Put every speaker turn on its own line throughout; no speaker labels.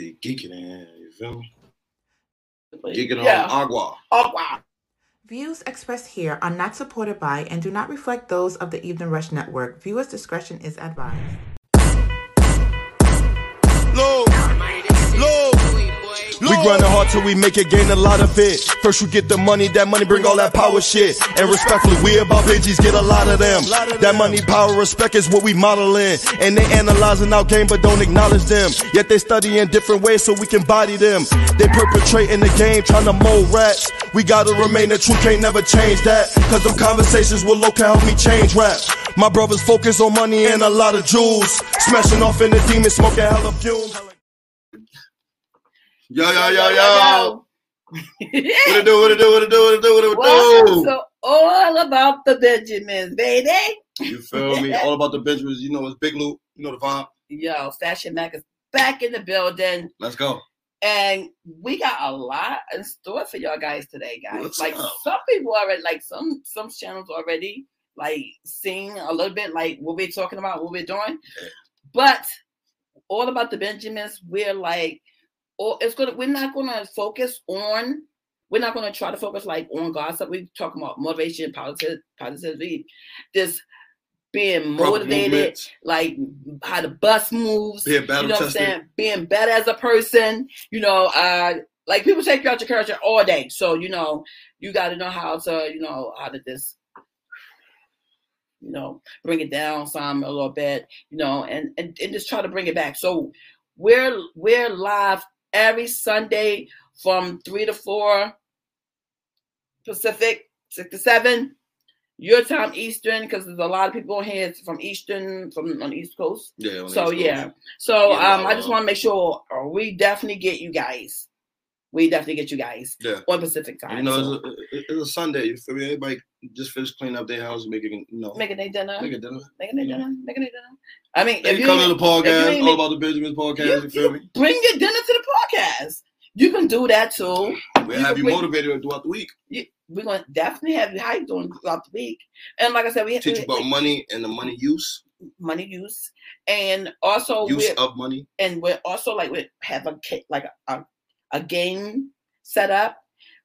be geeking in. You feel me? Geeking
Yeah.
on agua.
Wow.
Views expressed here are not supported by and do not reflect those of the Evening Rush Network. Viewers' discretion is advised.
Look, look. We grinding hard till we make it, gain a lot of it. First you get the money, that money bring all that power shit. And respectfully, we about Benjis, get a lot of them. That money, power, respect is what we modeling. And they analyzing our game but don't acknowledge them. Yet they study in different ways so we can body them. They perpetrating the game, trying to mold rats. We gotta remain the truth, can't never change that. Cause them conversations with low can help me change rap. My brothers focus on money and a lot of jewels. Smashing off in the demon, smoking hella fumes.
Yo, yo, yo, yo. What it do? What it do? What it do? What it do? What it
Welcome
do?
to all about the Benjamins, baby.
You feel me? All about the Benjamins. You know it's Big Loop. You know the vibe.
Yo, Fashion Mac is back in the building,
Let's go.
and we got a lot in store for y'all guys today, guys.
What's
like
up?
some people already, like some some channels already, like seeing a little bit like what we're talking about, what we're doing. But all about the Benjamins, we're like, or it's gonna. We're not gonna focus on. We're not gonna try to focus like on gossip. We're talking about motivation, positive, positivity, this being motivated, like how the bus moves.
Being
you know what I'm
tested.
saying? Being better as a person. You know, uh, like people take you out your character all day. So you know, you got to know how to, you know, how to just, you know, bring it down some a little bit. You know, and and, and just try to bring it back. So we're we're live every Sunday from three to four Pacific, six to seven. Your time Eastern, because there's a lot of people here from Eastern, from on the East Coast.
Yeah.
So
East Coast,
yeah, so
Yeah,
um, I just
uh,
want to make sure uh, we definitely get you guys. We definitely get you guys
Yeah.
on Pacific time.
You know,
so
it's a, it's a Sunday. You feel me? Everybody just finished cleaning up their house, making you know,
making their dinner,
making dinner.
making their dinner, making their dinner. I mean,
They
if you,
come to the podcast, all about the Benjamins podcast.
you,
You, feel me?
bring your dinner to the podcast. You can do that too.
We
you
have you
bring-
motivated throughout the week.
You, we're gonna definitely have you hyped on throughout the week. And like I said, we have
Teach you about money and the money use,
money use, and also
use of money.
and we're also like we have a like a, a, a game set up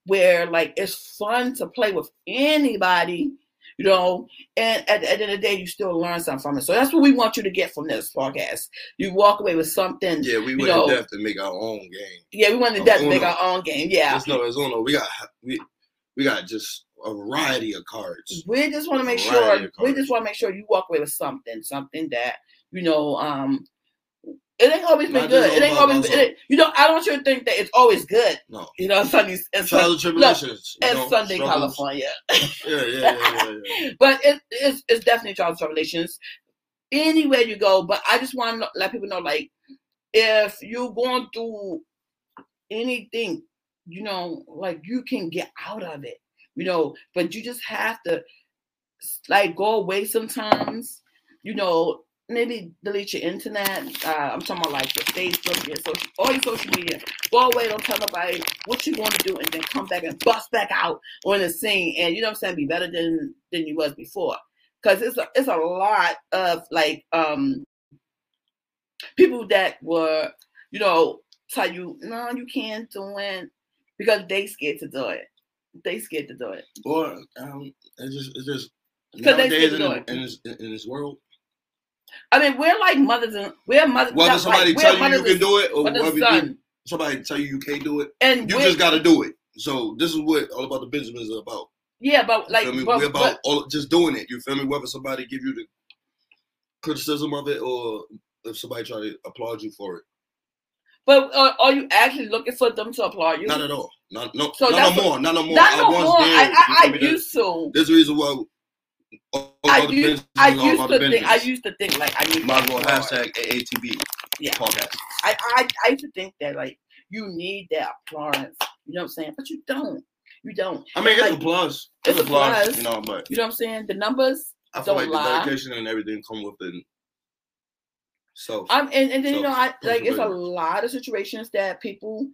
where like it's fun to play with anybody you know and at the end of the day you still learn something from it. So that's what we want you to get from this podcast. You walk away with something yeah,
we went
know-
in depth to make our own game.
Yeah, we want to depth make our own game yeah.
Just know as Uno, we got we we got just a variety of cards.
we just want to make sure we just want to make sure you walk away with something something that you know um it ain't always been good. It ain't always, it ain't, you know. I don't you think that it's always good.
No.
You know, Sundays and
Trials and tribulations. you
and
know,
Sunday,
struggles.
California.
Yeah, yeah, yeah, yeah, yeah.
but it, it's, it's definitely and tribulations anywhere you go. But I just want to let people know, like, if you're going through anything, you know, like you can get out of it, you know, but you just have to like go away sometimes, you know, maybe delete your internet. Uh, I'm talking about like your Facebook, your social, all your social media. Go away, don't tell nobody what you want to do, and then come back and bust back out on the scene, and you know what I'm saying, be better than than you was before. Cause it's a it's a lot of like um people that were, you know, tell you, no, you can't do it because they scared to do it. They scared to do it.
Or um, it's just it's just nowadays in, in, this, in this world,
I mean, we're like mothers and we're mothers.
whether somebody
like,
tell you you can do it or whether you, somebody tell you you can't do it,
and
you just got to do it. So this is what all about the business is about.
yeah, but like, but,
We're about
but-
all, just doing it. You feel me? Whether somebody give you the criticism of it or if somebody try to applaud you for it,
but uh, are you actually looking for them to applaud you?
not at all. Not no,
So
not no more. Not no more.
Not no
once
more.
did.
I, I, I
feel me? That-
used to.
There's a reason why. All
I used, I used to think. I used to think like I need.
Might well hashtag AATB
Yeah.
podcast.
I, I I used to think that like you need that applause. You know what I'm saying? But you don't. You don't.
I mean, it's
Like,
a plus.
it's
It's,
a
plus,
plus.
you know, but
You know what I'm saying? The numbers
I feel
don't
like
lie.
the dedication and everything come within self.
Um, and, and then you know, I like it's a lot of situations that people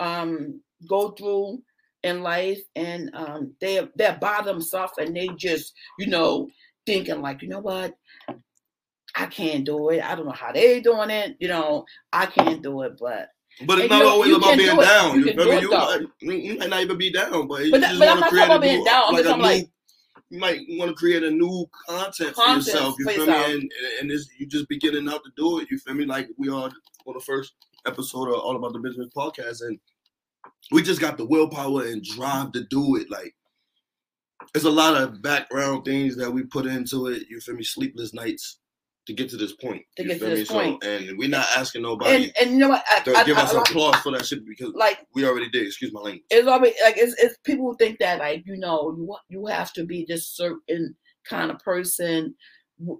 um go through in life, and um they they're by themselves, and they just you know thinking like, you know what, I can't do it. I don't know how they doing it. You know, I can't do it, but
But it's not
you know,
always about being
do
down.
You
You,
can do
me?
it,
You might, you might not even be down, but you
But that-
just
but I'm not talking about being down. I'm
like
just
a
talking
new.
like-
you might want to create a new content, for yourself. You
for
feel
yourself.
me? And and this, you just beginning out to do it. You feel me? Like we are on the first episode of All About the Business podcast, and we just got the willpower and drive to do it. Like there's a lot of background things that we put into it. You feel me? Sleepless nights to get to this point.
To get to
feel me?
this point.
So, and we're not asking nobody
And and you know what? I,
to
I,
give
I-
us
I-
applause for that shit because
like
we already did. Excuse my language.
it's always like it's, it's people who think that like you know you you have to be this certain kind of person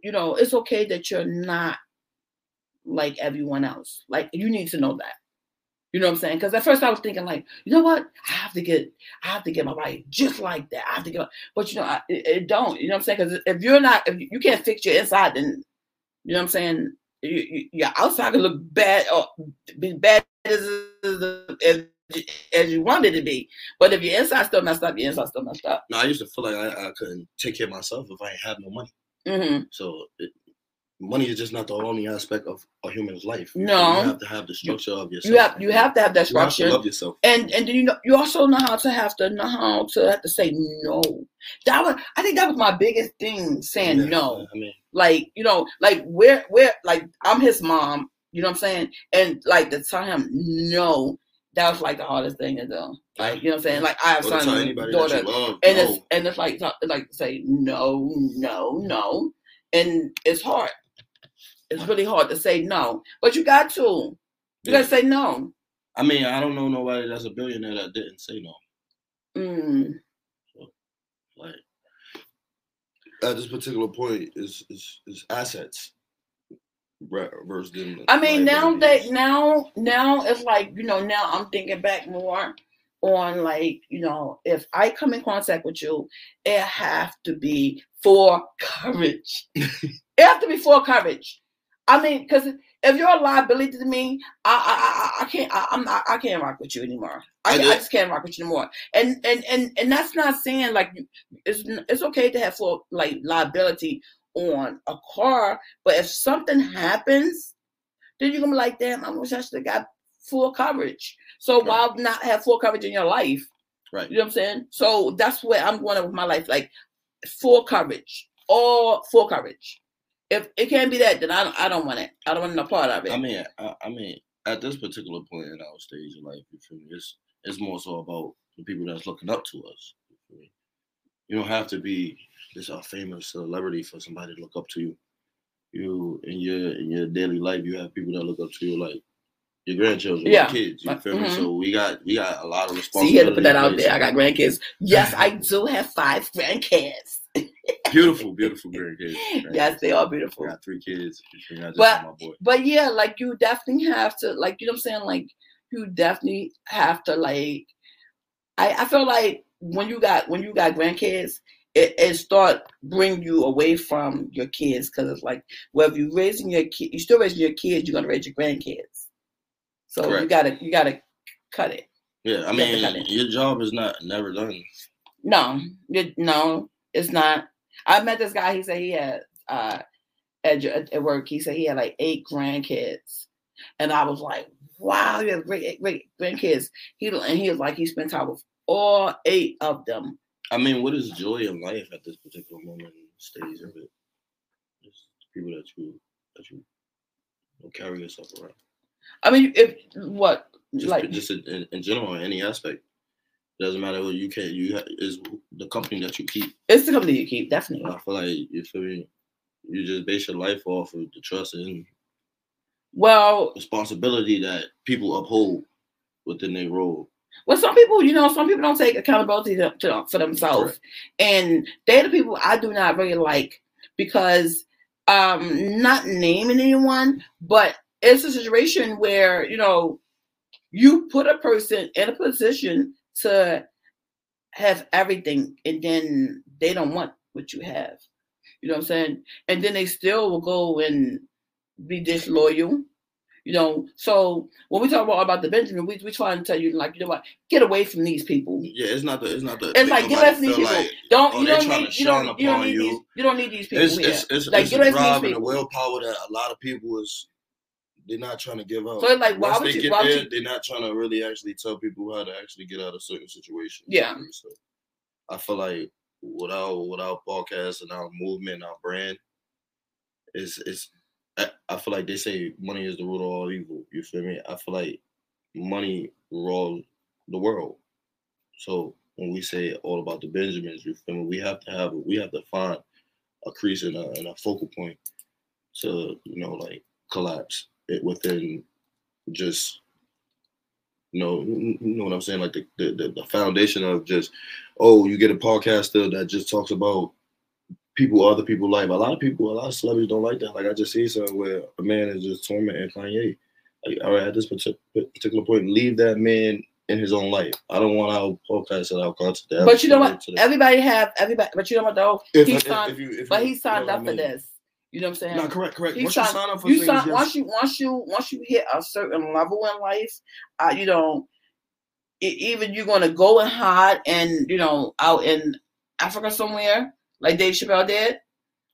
you know it's okay that you're not like everyone else like you need to know that you know what i'm saying because at first i was thinking like you know what i have to get i have to get my body just like that i have to get my, but you know I, it, it don't you know what i'm saying because if you're not if you can't fix your inside then you know what i'm saying you, you, your outside can look bad or be bad as, as, as you want it to be. But if your inside still messed up, your inside still messed up.
No, I used to feel like I, I couldn't take care of myself if I have no money.
hmm
So it, money is just not the only aspect of a human's life. You,
No.
you have to have the structure of yourself.
You have you have to have that
You have to
structure,
love yourself.
and and then you know you also know how to have to know how to have to say no. That was I think that was my biggest thing saying
Yeah,
no.
I mean,
Like you know, like where where like I'm his mom. You know what I'm saying? And like to tell him no, that was like the hardest thing to do. Like you know what I'm saying? Like I have son, and daughter,
love,
and
no.
it's and it's like to- like say no, no, no, and it's hard. It's really hard to say no, but you got to. You
Yeah.
gotta say no.
I mean, I don't know nobody that's a billionaire that didn't say no.
Mm.
Like at this particular point, is is is assets versus them.
I mean, now that now now it's like you know now I'm thinking back more on like you know if I come in contact with you, it have to be for courage. it have to be for courage. I mean, because if you're a liability to me, I I I, I can't I, I'm not I can't rock with you anymore. I,
I
I, just can't rock with you anymore. And and and and that's not saying like it's it's okay to have full like liability on a car, but if something happens, then you're gonna be like, damn, I wish I should have got full coverage. So
Right.
why not have full coverage in your life?
Right.
You know what I'm saying? So that's where I'm going with my life, like full coverage, all full coverage. If it can't be that, then I don't, I don't want it. I don't want no part of it.
I mean, I, I mean, at this particular point in our stage of life, you feel me? It's it's more so about the people that's looking up to us. You, feel me? you don't have to be this uh, famous celebrity for somebody to look up to you. You in your in your daily life, you have people that look up to you, like your grandchildren, your
Yeah.
kids. You feel me?
mhm.
So we got we got a lot of
See,
responsibility.
you had to put that out there. I got grandkids. Yes, I do have five grandkids.
beautiful, beautiful grandkids.
yes, they are
I
beautiful.
got three kids. You feel me? I just
But-
my boy.
but yeah, like you definitely have to, like you know what I'm saying, like you definitely have to, like I I feel like when you got when you got grandkids, it, it start bring you away from your kids because it's like well, if you raising your kid, you're still raising your kids, you're gonna raise your grandkids. So you gotta you gotta cut it.
Yeah, I
You have to cut
mean, your job is not never done.
No, no, it's not. I met this guy. He said he had uh, at, at work. He said he had like eight grandkids, and I was like, "Wow, you have great great grandkids." He and he was like, he spent time with all eight of them.
I mean, what is joy in life at this particular moment and stage of it? Just people that you that you, carry yourself around.
I mean, if what
Just
like
just in, in general, in any aspect. Doesn't matter what you can. You is the company that you keep.
it's the company you keep, definitely.
I feel like you feel me. You just base your life off of the trust and
Well,
responsibility that people uphold within their role.
Well, some people, you know, some people don't take accountability to, to, for themselves,
Correct.
and they're the people I do not really like because, um, not naming anyone, but it's a situation where you know, you put a person in a position to have everything, and then they don't want what you have. You know what I'm saying? And then they still will go and be disloyal. You know, so when we talk about, about the Benjamin, we we trying to tell you like, you know what, get away from these people.
Yeah, it's not the. It's not the.
It's like get away from these people.
like
don't
oh,
you don't need you don't you don't need
you.
these you don't need these people
it's, it's, it's,
like
it's
get
a
away from these
drive and
people.
willpower that a lot of people is they're not trying to give up.
So, like, why
Once
would
they
you-
get there,
you-
they're not trying to really actually tell people how to actually get out of certain situations.
Yeah.
So I feel like without without podcast and our movement, and our brand, is is I, I feel like they say money is the root of all evil. You feel me? I feel like money rules the world. So when we say all about the Benjamins, you feel me? We have to have we have to find a crease and a, and a focal point to you know like collapse it within just you know you know what I'm saying like the the, the, foundation of just oh you get a podcaster that just talks about people other people life a lot of people a lot of celebrities don't like that like I just see something where a man is just tormenting Kanye like all right at this partic- particular point leave that man in his own life I don't want our podcast and our content
But you know what? Everybody have everybody. But you know what though?
if,
he signed,
if you, if
but
you-
he
you
signed
know
up
I
for this. You know what I'm saying?
No, correct, correct.
He
Once
signed-
you sign up for
you
things,
sign,
yes.
once you once you once you hit a certain level in life, uh, you know, e- even you're gonna go and hide and you know out in Africa somewhere like Dave Chappelle did,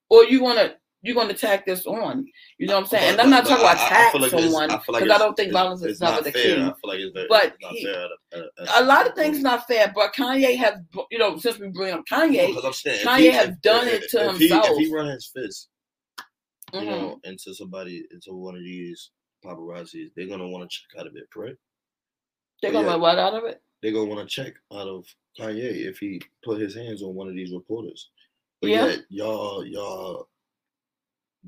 or you gonna you're gonna tack this on. You know what I'm saying? and I'm not
but-
talking about
I- I
attack
feel like
someone because
like
I, don't think violence is
it's
never
not
the key.
Like very,
But
not
he-
fair. a- at a-
lot of things not fair, but Kanye has, you know, since we bring up Kanye,
saying,
Kanye
he-
has done
if-
it to
if he-
himself.
If he run his fist, you
mhm.
know, into somebody, into one of these paparazzis, they're gonna want to check out of it, right?
they're gonna
yeah.
what out of it?
They're gonna want to check out of Kanye if he put his hands on one of these reporters. But
Yeah.
yet, y'all, y'all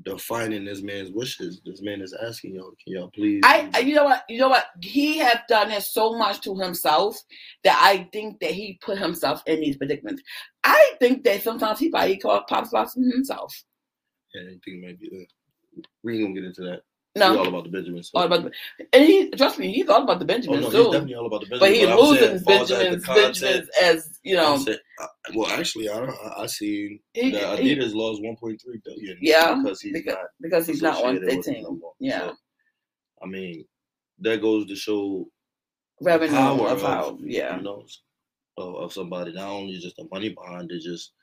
defining this man's wishes. This man is asking y'all, can y'all please?
I, you know what, you know what, he have done it so much to himself that I think that he put himself in these predicaments. I think that sometimes he probably called pop spots himself.
Yeah, I think maybe that. We ain't gonna get into that.
No,
We all about the Benjamins.
all about the, and he trust me, he's all about the
Oh
Benjamins
no, he's
too.
definitely all about the Benjamins.
but he's losing
as far as, like, the
Benjamins, Benjamins as you know.
I'm saying- I- well, actually, I don't. I, I seen
He,
that
he-
Adidas lost 1.3 billion.
Yeah,
because he's
because,
not
because he's not on
associated
their
with them
team.
no.
Yeah,
So, I mean, that goes to show
revenue
power
of
of,
how. Yeah,
you know, of, of somebody. Not only just the money behind it, just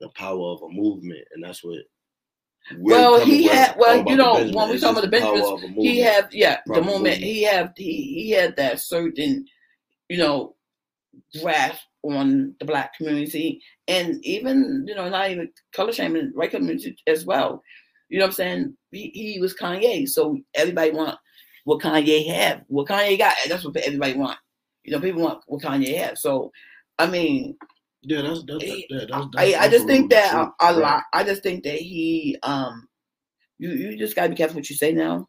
the power of a movement, and that's what.
Well, he had- well, you know, when we talk about the Benjamins, he have yeah the moment he have he he had that certain you know grasp on the black community and even you know not even color shaming white community as well. You know what i'm saying? He, he was kanye so everybody want what kanye have what kanye got that's what everybody want. You know people want what kanye have so i mean
Yeah, that's that's,
he-
that, that's, that's
I, I just think that
true.
a, a
Right.
lot. I just think that he, um, you you just gotta be careful what you say now.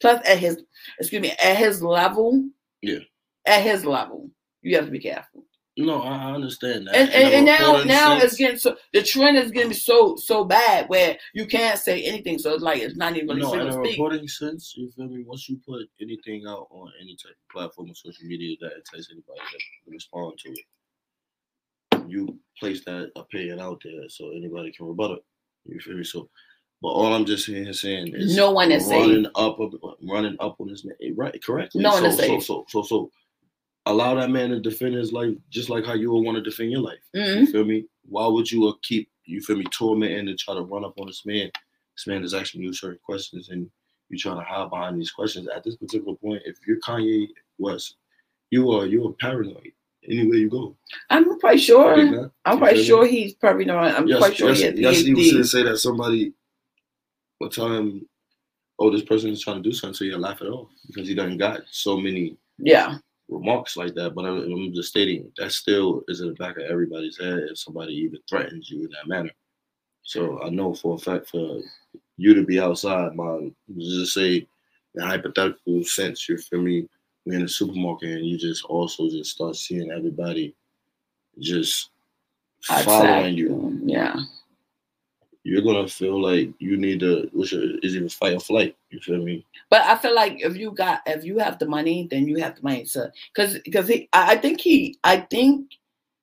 Plus, at his, excuse me, at his level,
Yeah.
at his level, you have to be careful.
No, I understand that.
And and, and now now
sense,
it's getting so the trend is getting so so bad where you can't say anything. So it's like it's not even really
no, in a reporting sense, you feel me? Once you put anything out on any type of platform or social media that it takes anybody to respond to it, you place that opinion out there so anybody can rebut it. You feel me? So, but all I'm just saying, saying is
No one is
running
safe.
up, running up on this man, eh, right? Correctly.
No one
so,
is
so,
safe.
so, so, so, allow that man to defend his life just like how you would want to defend your life.
Mhm.
You feel me? Why would you uh, keep you feel me tormenting and try to run up on this man? This man is asking you certain questions and you trying to hide behind these questions. At this particular point, if you're Kanye West, you are you are paranoid anywhere you go.
I'm quite sure. I'm quite sure he's probably not. I'm
yes,
quite sure
yes,
he has
yes, he was
PhD.
say that somebody will tell him, "Oh, this person is trying to do something," so you laugh it off because he doesn't got so many
Yeah,
remarks like that. But I'm, I'm just stating that still is in the back of everybody's head if somebody even threatens you in that manner. So I know for a fact for you to be outside, man, just say in hypothetical sense, you feel me? We're in the supermarket and you just also just start seeing everybody just following you.
Yeah.
You're gonna feel like you need to, which is even fight or flight. You feel me?
But I feel like if you got if you have the money, then you have the money to because because he I I think he I think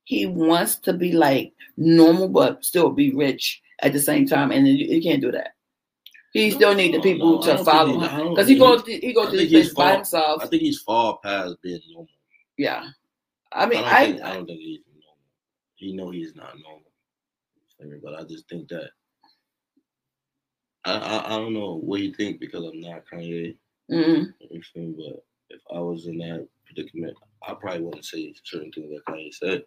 he wants to be like normal but still be rich at the same time, and you, you can't do that. He still need the people to follow
I
him because he to, he
I
goes to
he's
by himself.
I think he's far past being normal.
yeah, I mean
I
I,
don't, think, I don't think he's normal. He know he's not normal. You? But I just think that I, I I don't know what he think because I'm not Kanye.
Mhm.
You feel? But if I was in that predicament, I probably wouldn't say certain things that Kanye said.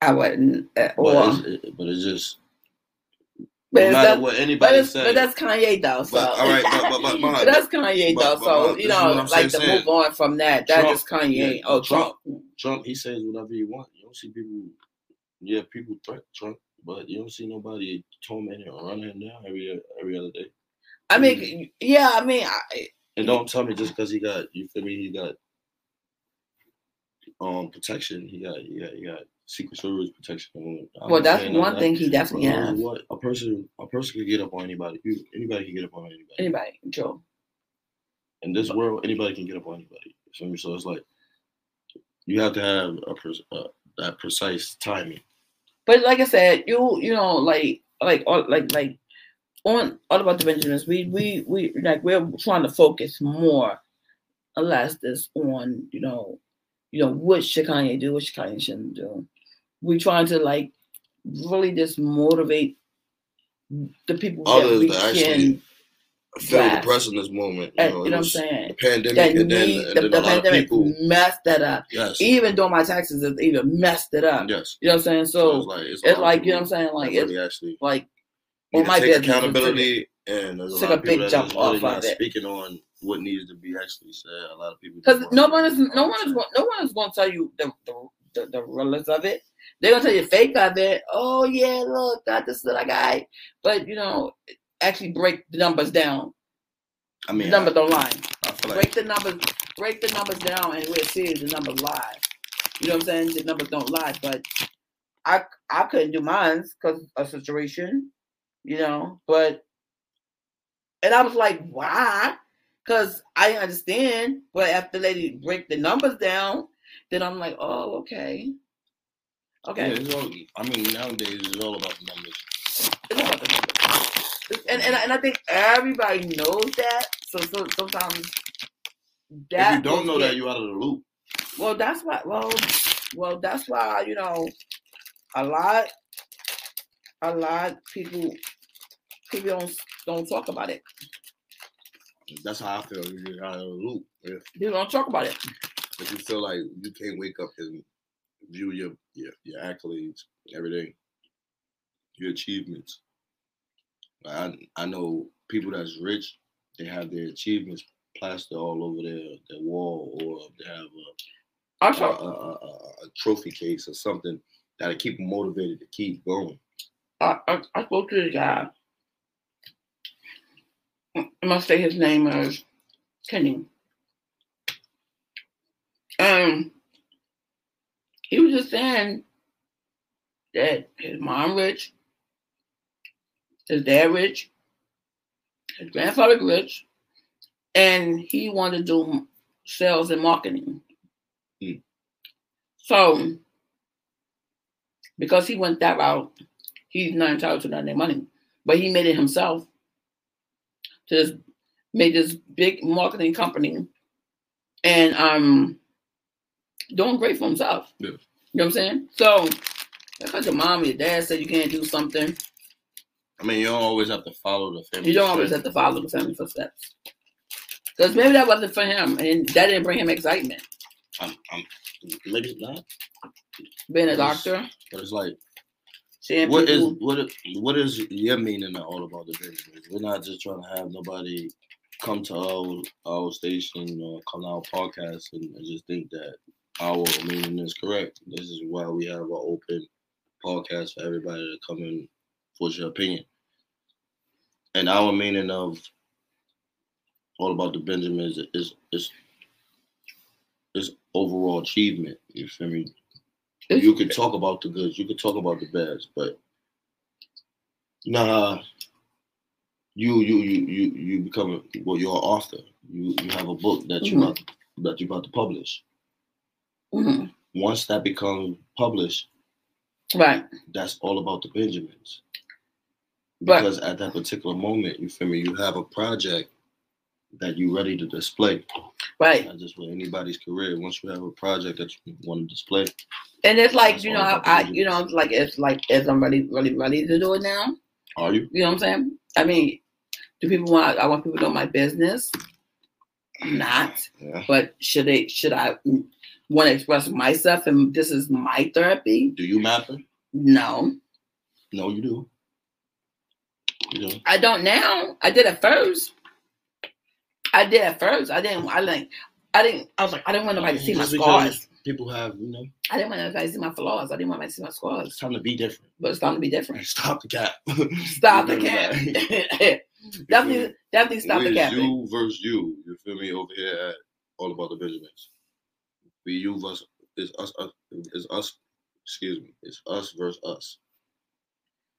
I wouldn't. Uh,
But, it's, it, but it's just
but,
no matter
that-
what anybody
it's,
says.
but that's Kanye though. So.
But, all right, but- but- but,
But that's Kanye
but-
though.
but,
so you know, like
saying,
to move on from that. That's
Trump,
just Kanye.
yeah,
oh,
Trump.
Trump.
Trump, he says whatever he wants. You don't see people, yeah, people threat Trump, but you don't see nobody tormenting or running him down every every other day.
I mean, yeah. I mean, I,
And don't tell me just because he got, you feel me, he got um protection. He got, he got, he got Secret Service protection.
Well, that's one
that.
thing he definitely has.
What a person, a person can get up on anybody. You, anybody can get up on anybody.
Anybody, Joe.
In this world, anybody can get up on anybody. You? So it's like you have to have a pres- uh, that precise timing.
But like I said, you you know, like like all like like on all about the Benjamins, we we we like we're trying to focus more or less this on, you know, you know, what should Kanye do, what should Kanye shouldn't do. We trying to like really just motivate the people that
Others
we
that actually
can
feel
Right.
depressed in this moment. You
you
know,
know what I'm saying?
the pandemic,
That
and then,
need
and then
the
a lot of
pandemic
people.
messed that up.
Yes,
Even though my taxes have even messed it up.
yes.
You know what I'm saying?
So
So
it's like, it's,
it's like, you know what I'm saying? Like
that
it's
really actually
like
to
my
take accountability, and there's a
took
lot
a
of people
big
that
jump
really
off
not
of it.
speaking on what needs to be actually said. A lot of people
Because no one is no one is no one is going to tell you the the, the, the realness of it. They're gonna tell you fake of it. Oh yeah, look, got this little guy. But you know, actually break the numbers down.
I mean,
the numbers
I,
don't lie.
Like
Break the numbers, break the numbers down, and we'll see the numbers lie. You know what I'm saying? The numbers don't lie. But I I couldn't do mine because of situation. You know, but and I was like, why? Because I understand, but after they break the numbers down, then I'm like, oh, okay. Okay.
Yeah, it's all, I mean, nowadays it's all about the numbers.
It's about the numbers. And, and, and I think everybody knows that. So, so sometimes that
if you don't know
was
that, you're out of the loop.
well, that's why. Well, well, that's why you know, a lot, a lot people, people don't don't talk about it.
That's how I feel. You're out of the loop. If,
People don't talk about it.
But you feel like you can't wake up and view your your, your accolades, everything, your achievements. I I know people that's rich. They have their achievements plastered all over their, their wall, or they have a, a, a, a, a trophy case or something that'll keep them motivated to keep going.
I, I, I spoke to the guy. I must say his name is Kenny. Um, he was just saying that his mom rich, his dad rich, his grandfather rich, and he wanted to do sales and marketing.
Hmm.
So, because he went that route, he's not entitled to none of their money. But he made it himself. To this, made this big marketing company, and um, doing great for himself.
Yeah.
You know what I'm saying? So, because your mom and your dad said you can't do something,
I mean, you don't always have to follow the family.
you don't always have to follow the family footsteps. Because maybe that wasn't for him, and that didn't bring him excitement.
I'm, I'm, maybe it's not,
Being a doctor,
but it's like
seeing
what is
people.
what is, what is your meaning of all about the business? We're not just trying to have nobody come to our our station or come to our podcast and, and just think that our meaning is correct. This is why we have an open podcast for everybody to come in voice your opinion. And our meaning of all about the Benjamins is is is overall achievement. You feel me? you could talk about the goods, you could talk about the bads, but nah, you you you you you become a, well, you're an author. You you have a book that you
Mhm.
about that you about to publish.
Mhm.
Once that becomes published,
Right.
that's all about the Benjamins. Because at that particular moment, you feel me, you have a project that you're ready to display.
right.
Not just with anybody's career. Once you have a project that you want to display,
And it's like, you know,
the
I, you know, it's like it's like as I'm ready, really ready to do it now.
are you?
You know what I'm saying? I mean, do people want? I want people to know my business. I'm not.
Yeah.
But should they? Should I want to express myself and this is my therapy?
Do you matter?
No,
No, you do. You do.
I don't now. I did it first. I did it first. I didn't. I like. I didn't. I was like, I didn't want nobody to see my
Just
scars.
People have, you know,
I didn't want nobody to see my flaws. I didn't want anybody to see my
it's
scars.
time to be different.
But it's time to be different.
Stop the cap.
Stop the cap. definitely, definitely stop the cap.
you versus you. You feel me? Over here at All About the Benjamins. We you versus it's us, uh, us it's us excuse me. It's us versus us.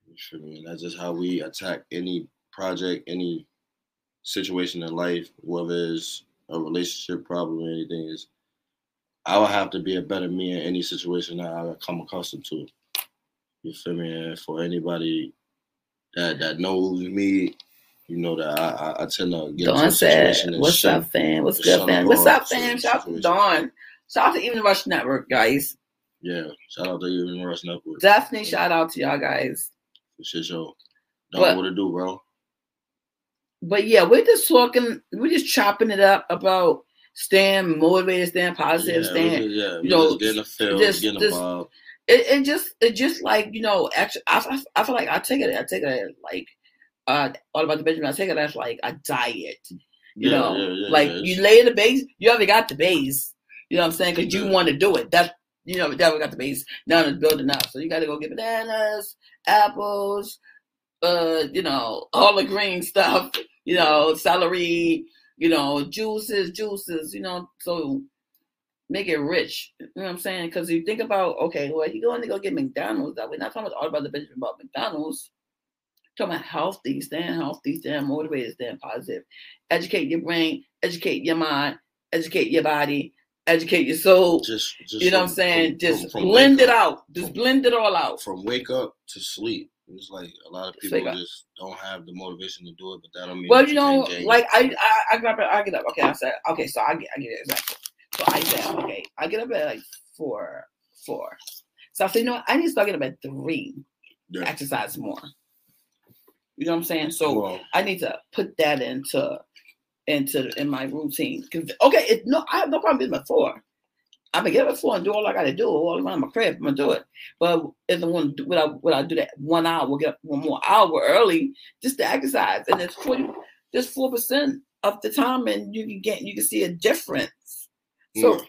You feel me? And that's just how we attack any project, any situation in life, whether it's a relationship problem or anything, is I would have to be a better me in any situation that I come accustomed to. You feel me? And for anybody that that knows me, you know that I, I, I tend to get into
Dawn
a
said, "What's
shut-
up, fam? What's good, fam? What's
up
up, fam? Shout out to. Dawn. Shout out to Even Rush Network, guys.
Yeah, shout out to Even Russ Network.
Definitely shout out to y'all guys.
Shit show. Don't
But-
know what to do, bro.
But yeah, we're just talking. We're just chopping it up about staying motivated, staying positive,
yeah,
staying.
just, yeah, we
know,
just getting a feel,
just-
getting
just-
vibe.
it, it just it just like you know actually I, I, I feel like I take it I take it as like uh all about the Benjamin I take it as like a diet you
Yeah,
know
yeah,
like you lay the base you already got the base you know what I'm saying because you want to do it that's you know that we got the base now it's building up so you got to go get bananas apples uh you know all the green stuff you know celery you know juices juices you know so make it rich. You know what I'm saying? Because you think about, okay, well, you going to go get McDonald's. That we're not talking about all about the Benjamin about McDonald's. talking about healthy, staying healthy, staying motivated, staying positive. Educate your brain, educate your mind, educate your body, educate your soul.
Just, just
you know what I'm saying?
from-
Just
from- from
blend it out. Just blend it all out.
From wake up to sleep. It's like a lot of people just don't have the motivation to do it, but that don't mean
Well, you know, like I. I, I get up, I get up. Okay, I said, okay, so I get, I get it exactly. So I said, okay, I get up at like four, four. So I said, you know what? I need to start getting up at three.
Yeah.
Exercise more. You know what I'm saying? So
Well,
I need to put that into, into in my routine. Cause okay, it, no, I have no problem being at four. I'm gonna get up at four and do all I gotta do all around my crib. I'm gonna do it. But if I want to, would I, would I do that one hour? We'll get up one more hour early just to exercise, and it's forty, just four percent of the time, and you can get, you can see a difference. So,
Mm.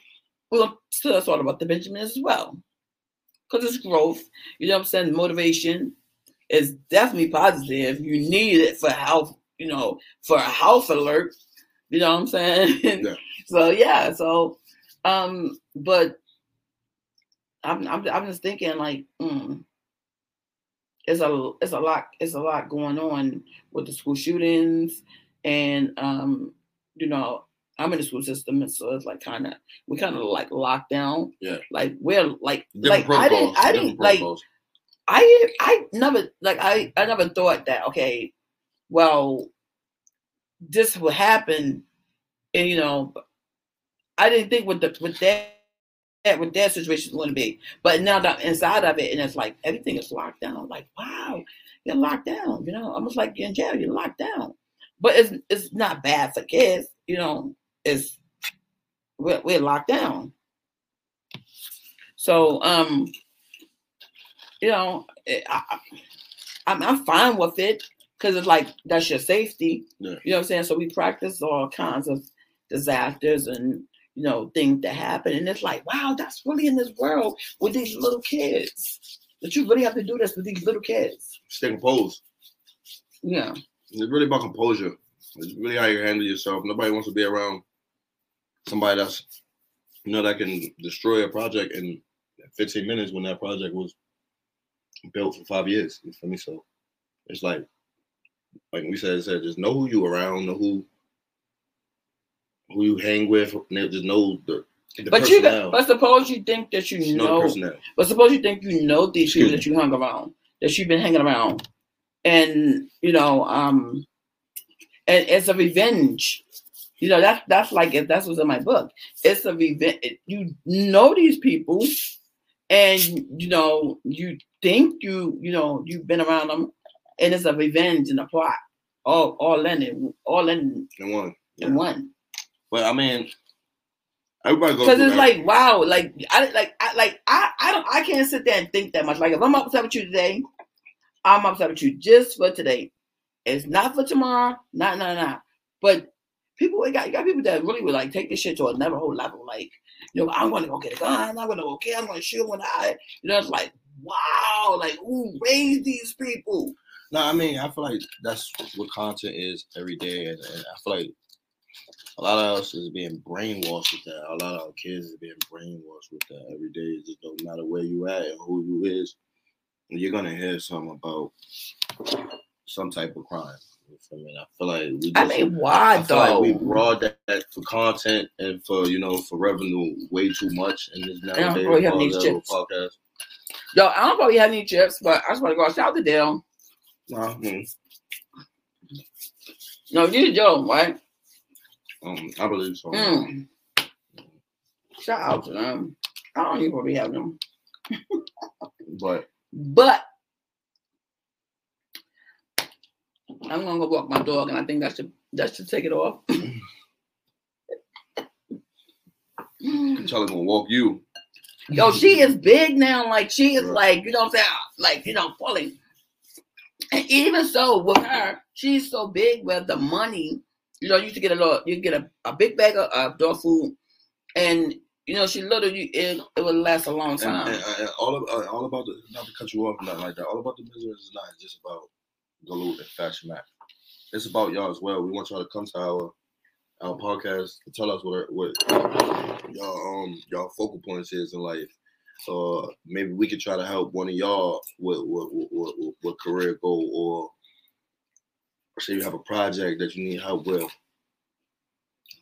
well, so that's all about the Benjamin as well, because it's growth. You know what I'm saying? Motivation is definitely positive. You need it for health. You know, for a health alert. You know what I'm saying?
Yeah.
so yeah. So, um, but I'm I'm I'm just thinking like, mm, it's a it's a lot it's a lot going on with the school shootings and um, you know, I'm in the school system and so it's like kind of we kind of like locked down.
Yeah.
Like we're like
different
like I didn't I didn't like. I I never like I I never thought that okay, well, this will happen, and you know, I didn't think with the with that that with that situation is going to be, but now that I'm inside of it, and it's like everything is locked down. I'm like, wow, you're locked down. You know, almost like you're in jail. You're locked down, but it's it's not bad for kids. You know, it's we're, we're locked down. So um you know, I, I- I'm, I'm fine with it because it's like that's your safety.
Yeah.
You know what I'm saying? So we practice all kinds of disasters and you know things that happen, and it's like, wow, that's really in this world with these little kids. That you really have to do this with these little kids.
Stay composed.
Yeah,
It's really about composure. It's really how you handle yourself. Nobody wants to be around somebody that's you know that can destroy a project in 15 minutes when that project was built for five years. You feel me? So it's like like we said, said just know who you around, know who who you hang with, just know the, the
but you
personnel.
but suppose you think that you
know
know. But suppose you think you know these people that you hung around, that you've been hanging around, and you know, um, and it's a revenge. You know, that's that's like if that's what's in my book. It's a revenge. You know these people, and you know you think you you know you've been around them, and it's a revenge and a plot. All all in it, all in
And one.
in one.
But I mean, everybody goes
Because it's
that.
like wow, like I like I like I I don't I can't sit there and think that much. Like if I'm upset with you today, I'm upset with you just for today. It's not for tomorrow, not not not. But people you got you got people that really would like take this shit to another whole level. Like, you know, I'm gonna go get a gun, I'm gonna go okay, I'm gonna shoot when I you know, it's like wow, like who raised these people?
No, I mean, I feel like that's what content is every day, and, and I feel like a lot of us is being brainwashed with that. A lot of our kids is being brainwashed with that every day. It just don't matter where you at and who you is, you're gonna hear something about some type of crime. You feel me? I feel like we. Just,
I mean, why
I feel like
though?
we brought that, that for content and for you know for revenue way too much in this
don't
nowadays.
really have
all
these
that little
chips.
podcast.
Yo, I don't probably have any chips, but I just want to go shout out to Dale.
Nah, mm,
No, you Joe, right?
um, I believe so.
Mm. Shout out to them. I don't even probably have them.
But
But I'm gonna go walk my dog, and I think that should that should take it off.
Charlie gonna walk you.
Yo, she is big now. Like she is like, you know what I'm saying? Like, you know, pulling. And even so, with her, she's so big with the money. You know, you used to get a lot. you get a, a big bag of uh, dog food, and you know, she little, you it, it would last a long time.
and, and all of, uh, all about the not to cut you off, nothing like that. All about the business is not just about Galoo and Fashion Mac. It's about y'all as well. We want y'all to come to our our podcast and tell us what what y'all um y'all focal points is in life. Uh, maybe we could try to help one of y'all with with, with, with, with career goal or say you have a project that you need help with.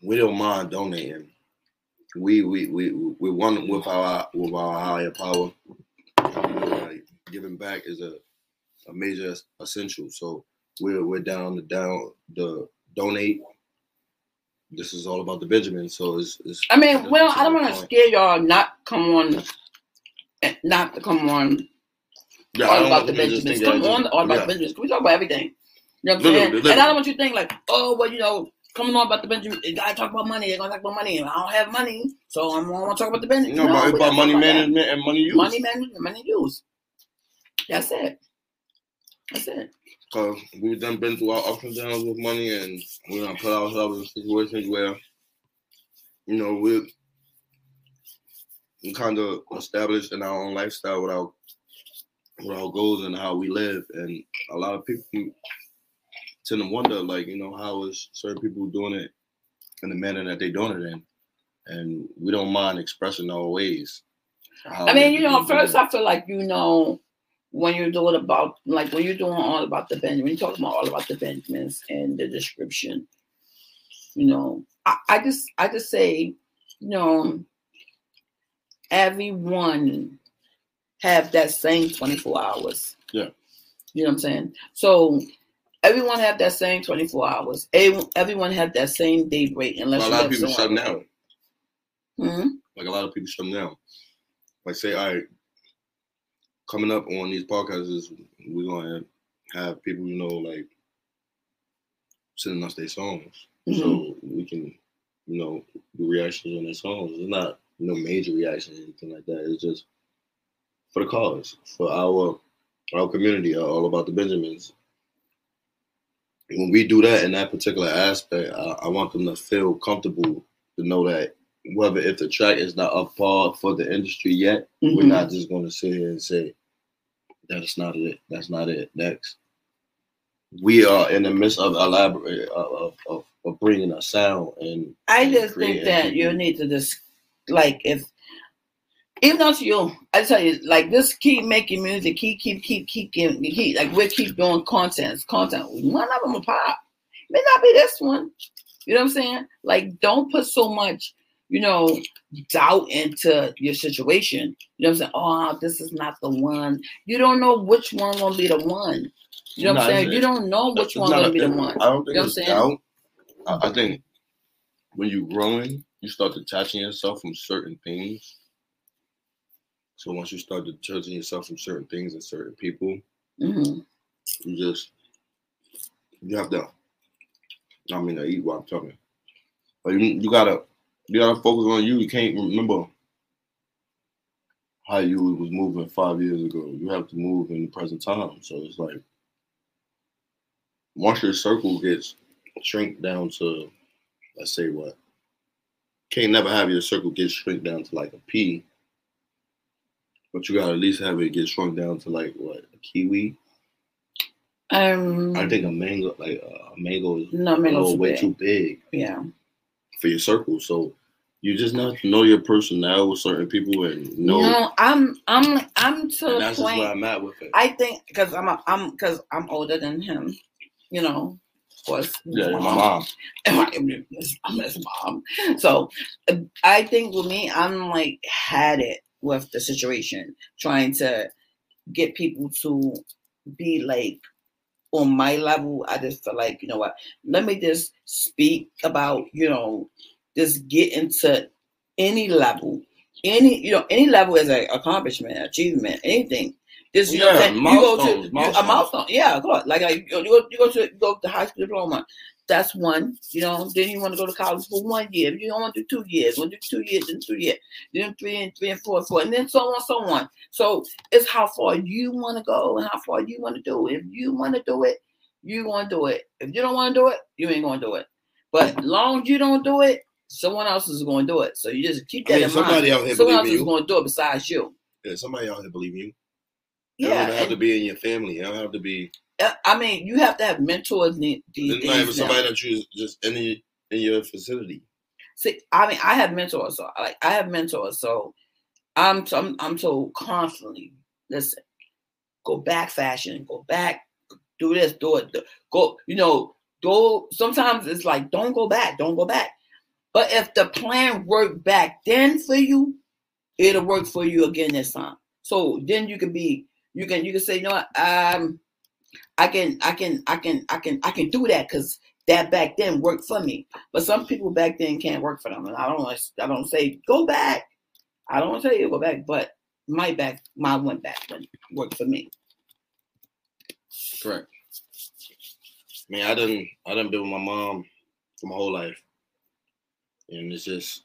We don't mind donating. We we we we one with our with our higher power. Like, giving back is a a major essential. So we're we're down the down the donate. This is all about the Benjamin. So it's, it's
I mean, well, I don't want to scare y'all not come on, not to come on
Yeah,
all about the
want to just
Benjamins. Come on, all about
yeah.
the Benjamins. Can we talk about everything? You know what I'm saying?
literally.
And I don't want you to think like, oh, well, you know, coming on about the Benjamins, they gotta talk about money. They're gonna talk about money, and I don't have money, so I'm gonna talk about the Benjamins.
You know, about,
we
it's about money
talk that.
management and money use.
money management, and money use. That's it. That's it.
Cause we've done been through our ups and downs with money, and we're gonna put ourselves in situations where, you know, we're kind of established in our own lifestyle with our with our goals and how we live, and a lot of people tend to wonder, like, you know, how is certain people doing it in the manner that they're doing it in, and we don't mind expressing our ways.
I mean, you know, first I feel like you know when you're doing about like when you're doing all about the Benjamin, when you're talking about all about the Benjamins and the description. You know, I, I just I just say, you know, everyone have that same 24 hours.
Yeah.
You know what I'm saying? So everyone have that same 24 hours. Everyone, have that same day break unless
a lot of people shut down.
Mhm.
like a lot of people shut down. Like say, all right, coming up on these podcasts we're gonna have people, you know, like sending us their songs.
Mhm.
So we can, you know, do reactions on their songs. It's not no major reaction or anything like that. It's just for the cause, for our our community, uh, all about the Benjamins. When we do that in that particular aspect, I, I want them to feel comfortable to know that whether if the track is not up par for the industry yet, we're
Mhm.
not just going to sit here and say that's not it. That's not it. Next, we are in the midst of elaborate of, of, of bringing a sound and
I just think that you need to just like if even though you, I tell you, like just keep making music, keep keep keep keep giving keep like we keep doing content, content. One of them will pop. May not be this one. You know what I'm saying? Like don't put so much, you know, doubt into your situation. You know what I'm saying? Oh, this is not the one. You don't know which one gonna be the one. You know what I'm saying? You don't know which one
will
be the one.
I don't think
You know
it's
what I'm
doubt. I, I think when you're growing, you start detaching yourself from certain things. So once you start detaching yourself from certain things and certain people,
hmm
you just you have to. I mean, I eat while I'm talking. Like you, you gotta you gotta focus on you. You can't remember how you was moving five years ago. You have to move in the present time. So it's like once your circle gets shrink down to let's say what can't never have your circle get shrunk down to like a P, but you gotta at least have it get shrunk down to like what a kiwi.
Um,
I think a mango, like uh, a mango, is
no,
a
mango's
way
big.
too big
Yeah.
for your circle. So you just not know your personnel with certain people and know.
No, I'm I'm I'm to
and that's just where. I'm at with it.
I think because I'm a, I'm because I'm older than him. You know, course.
yeah, my mom.
and my, I'm his mom. So I think with me, I'm like had it with the situation, trying to get people to be like on my level. I just feel like, you know what, let me just speak about, you know, just get into any level. Any, you know, any level is an accomplishment, achievement, anything. Just you know, what I'm saying? you go to
milestones,
you- a milestone. Yeah, of course. Like, like you go, you go, to you go to high school diploma. That's one. You know, then you want to go to college for one year. You don't want to do two years, want to do two years, then two years, then three and three and four, and four, and then so on, so on. So it's how far you want to go and how far you want to do. If you want to do it, you want to do it. If you don't want to do it, you ain't going to do it. But long as you don't do it, someone else is going to do it. So you just keep
I
that
mean,
in
somebody
mind.
Somebody out here
Someone else
believe
is going to do it besides you.
Yeah, somebody out here believe you.
Yeah,
Yeah, don't have to be in your family. You don't have to be.
I mean, you have to have mentors ne- these
It's not even somebody that you just in in your facility.
See, I mean, I have mentors. So, like, I have mentors. So, I'm I'm I'm told constantly, listen, go back fashion, go back, do this, do it, do- go. You know, go. Sometimes it's like, don't go back, don't go back. But if the plan worked back then for you, it'll work for you again this time. So then you can be, you can you can say, you know what, um, I can I can I can I can I can do that because that back then worked for me. But some people back then can't work for them, and I don't I don't say go back. I don't tell you go back, but my back my went back worked for me.
Correct. I mean, I didn't. I didn't been with my mom for my whole life, and it's just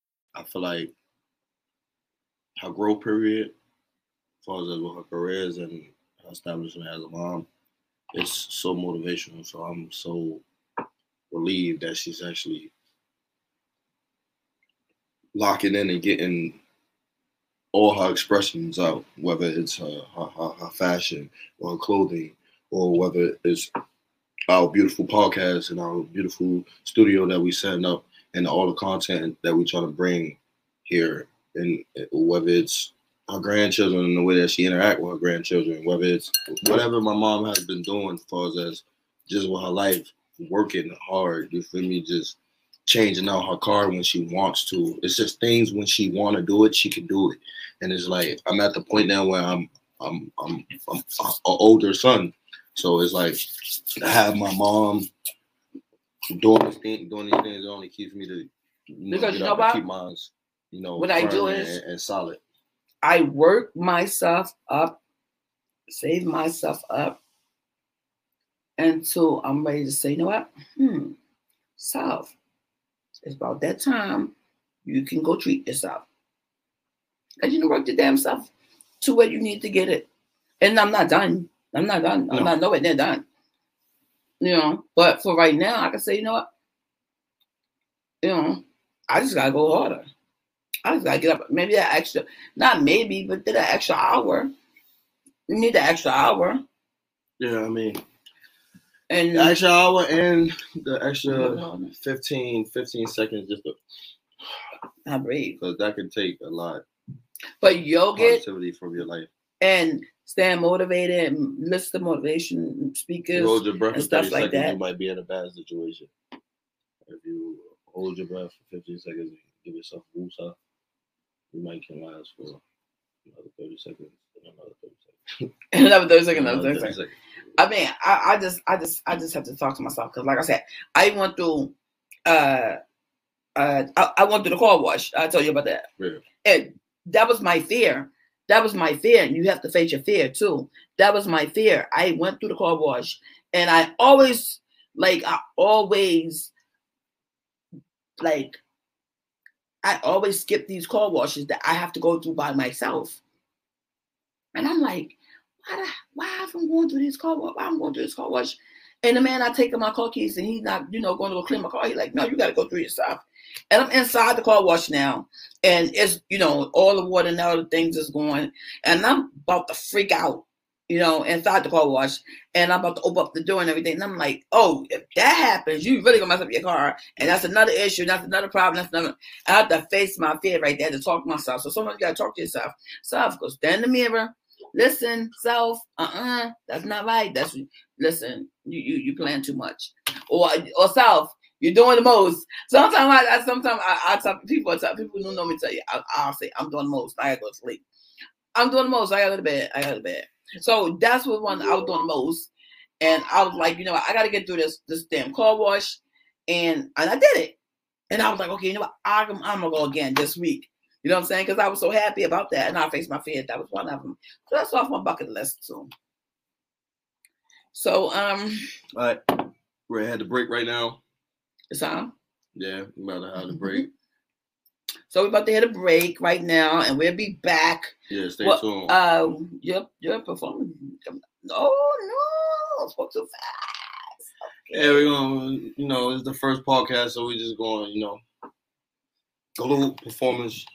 I feel like her growth period, as far as with her career and her establishment as a mom, it's so motivational. So I'm so relieved that she's actually locking in and getting all her expressions out, whether it's her, her, her, her fashion or her clothing, or whether it's our beautiful podcast and our beautiful studio that we setting up and all the content that we try to bring here, and whether it's her grandchildren and the way that she interact with her grandchildren, whether it's whatever my mom has been doing as far as, just with her life, working hard. You feel me? Just changing out her car when she wants to. It's just things when she want to do it, she can do it. And it's like I'm at the point now where I'm I'm I'm, I'm an older son, so it's like I have my mom doing this thing, doing these things. It only keeps me to you know,
Because you know what?
keep mine, you know,
What I do is-
and, and solid.
I work myself up, save myself up until I'm ready to say, you know what? Hmm, self. It's about that time you can go treat yourself. And you can work your damn self to where you need to get it. And I'm not done. I'm not done. I'm
No.
not nowhere near done. You know, but for right now, I can say, you know what? you know, I just gotta go harder. I just gotta get up. Maybe that extra, not maybe, but that extra hour. You need the extra hour,
Yeah, I mean,
and
the extra hour and the extra
Mhm.
15, 15 seconds just to.
I breathe.
because that can take a lot
But yoga
positivity from your life.
and staying motivated and listen to motivation speakers.
Hold your breath
and
for
stuff like
seconds,
that.
you might be in a bad situation. If you hold your breath for 15 seconds and give yourself a woosah, you might can last for another 30 seconds another 30 seconds.
another thirty seconds, another
Another
30
30
seconds.
seconds.
I mean, I, I just, I just, I just have to talk to myself because, like I said, I went through, uh, uh, I, I went through the car wash. I told you about that,
Yeah.
and that was my fear. That was my fear, and you have to face your fear too. That was my fear. I went through the car wash, and I always, like, I always, like, I always skip these car washes that I have to go through by myself, and I'm like, why, the, why am I going through this car wash? Why am I'm going through this car wash? And the man I take my car keys and he's not, you know, going to go clean my car. He's like, no, you got to go through yourself. And I'm inside the car wash now, and it's you know all the water and all the things is going, and I'm about to freak out, you know, inside the car wash, and I'm about to open up the door and everything. And I'm like, oh, if that happens, you really gonna mess up your car, and that's another issue, that's another problem, that's another. I have to face my fear right there to talk to myself. So sometimes you gotta talk to yourself. Self, go stand in the mirror, listen, self, uh-uh, that's not right. That's listen, you you you plan too much, or or self. You're doing the most. Sometimes I, I sometimes I, I tell people, I tell people who don't know me tell you, I, I'll say I'm doing the most. I gotta go to sleep. I'm doing the most. I gotta go to bed. I gotta go to bed. So that's what one I was doing the most, and I was like, you know, what, I gotta get through this this damn car wash, and and I did it. And I was like, okay, you know what, I'm, I'm gonna go again this week. You know what I'm saying? Because I was so happy about that, and I faced my fears. That was one of them. So that's off my bucket list too. So um,
All right. We're ahead to break right now.
it's on.
Yeah, we're about to have the break.
So we're about to hit a break right now, and we'll be back.
Yeah, stay
Well,
tuned.
Uh, your your performance. Oh no, I spoke too fast.
yeah, we're gonna, you know, it's the first podcast, so we're just going, you know, go to performance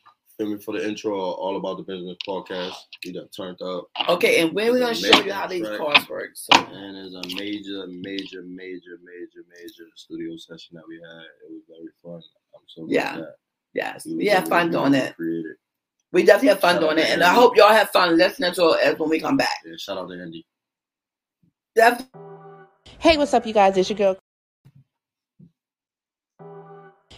me, for the intro, all about the Benjamins podcast. We got turned up.
Okay, and when we're gonna show you how these
track.
cars work. So
And it's a major, major, major, major, major studio session that we had. It was very fun. I'm so
Yeah.
that
yes,
was
we have
able
fun
to
doing it.
Create it.
We definitely have fun
Shout
doing it,
to
and I hope y'all have fun listening to it as when we come back.
Yeah, shout out to Andy.
Def-
Hey, what's up, you guys? It's your girl.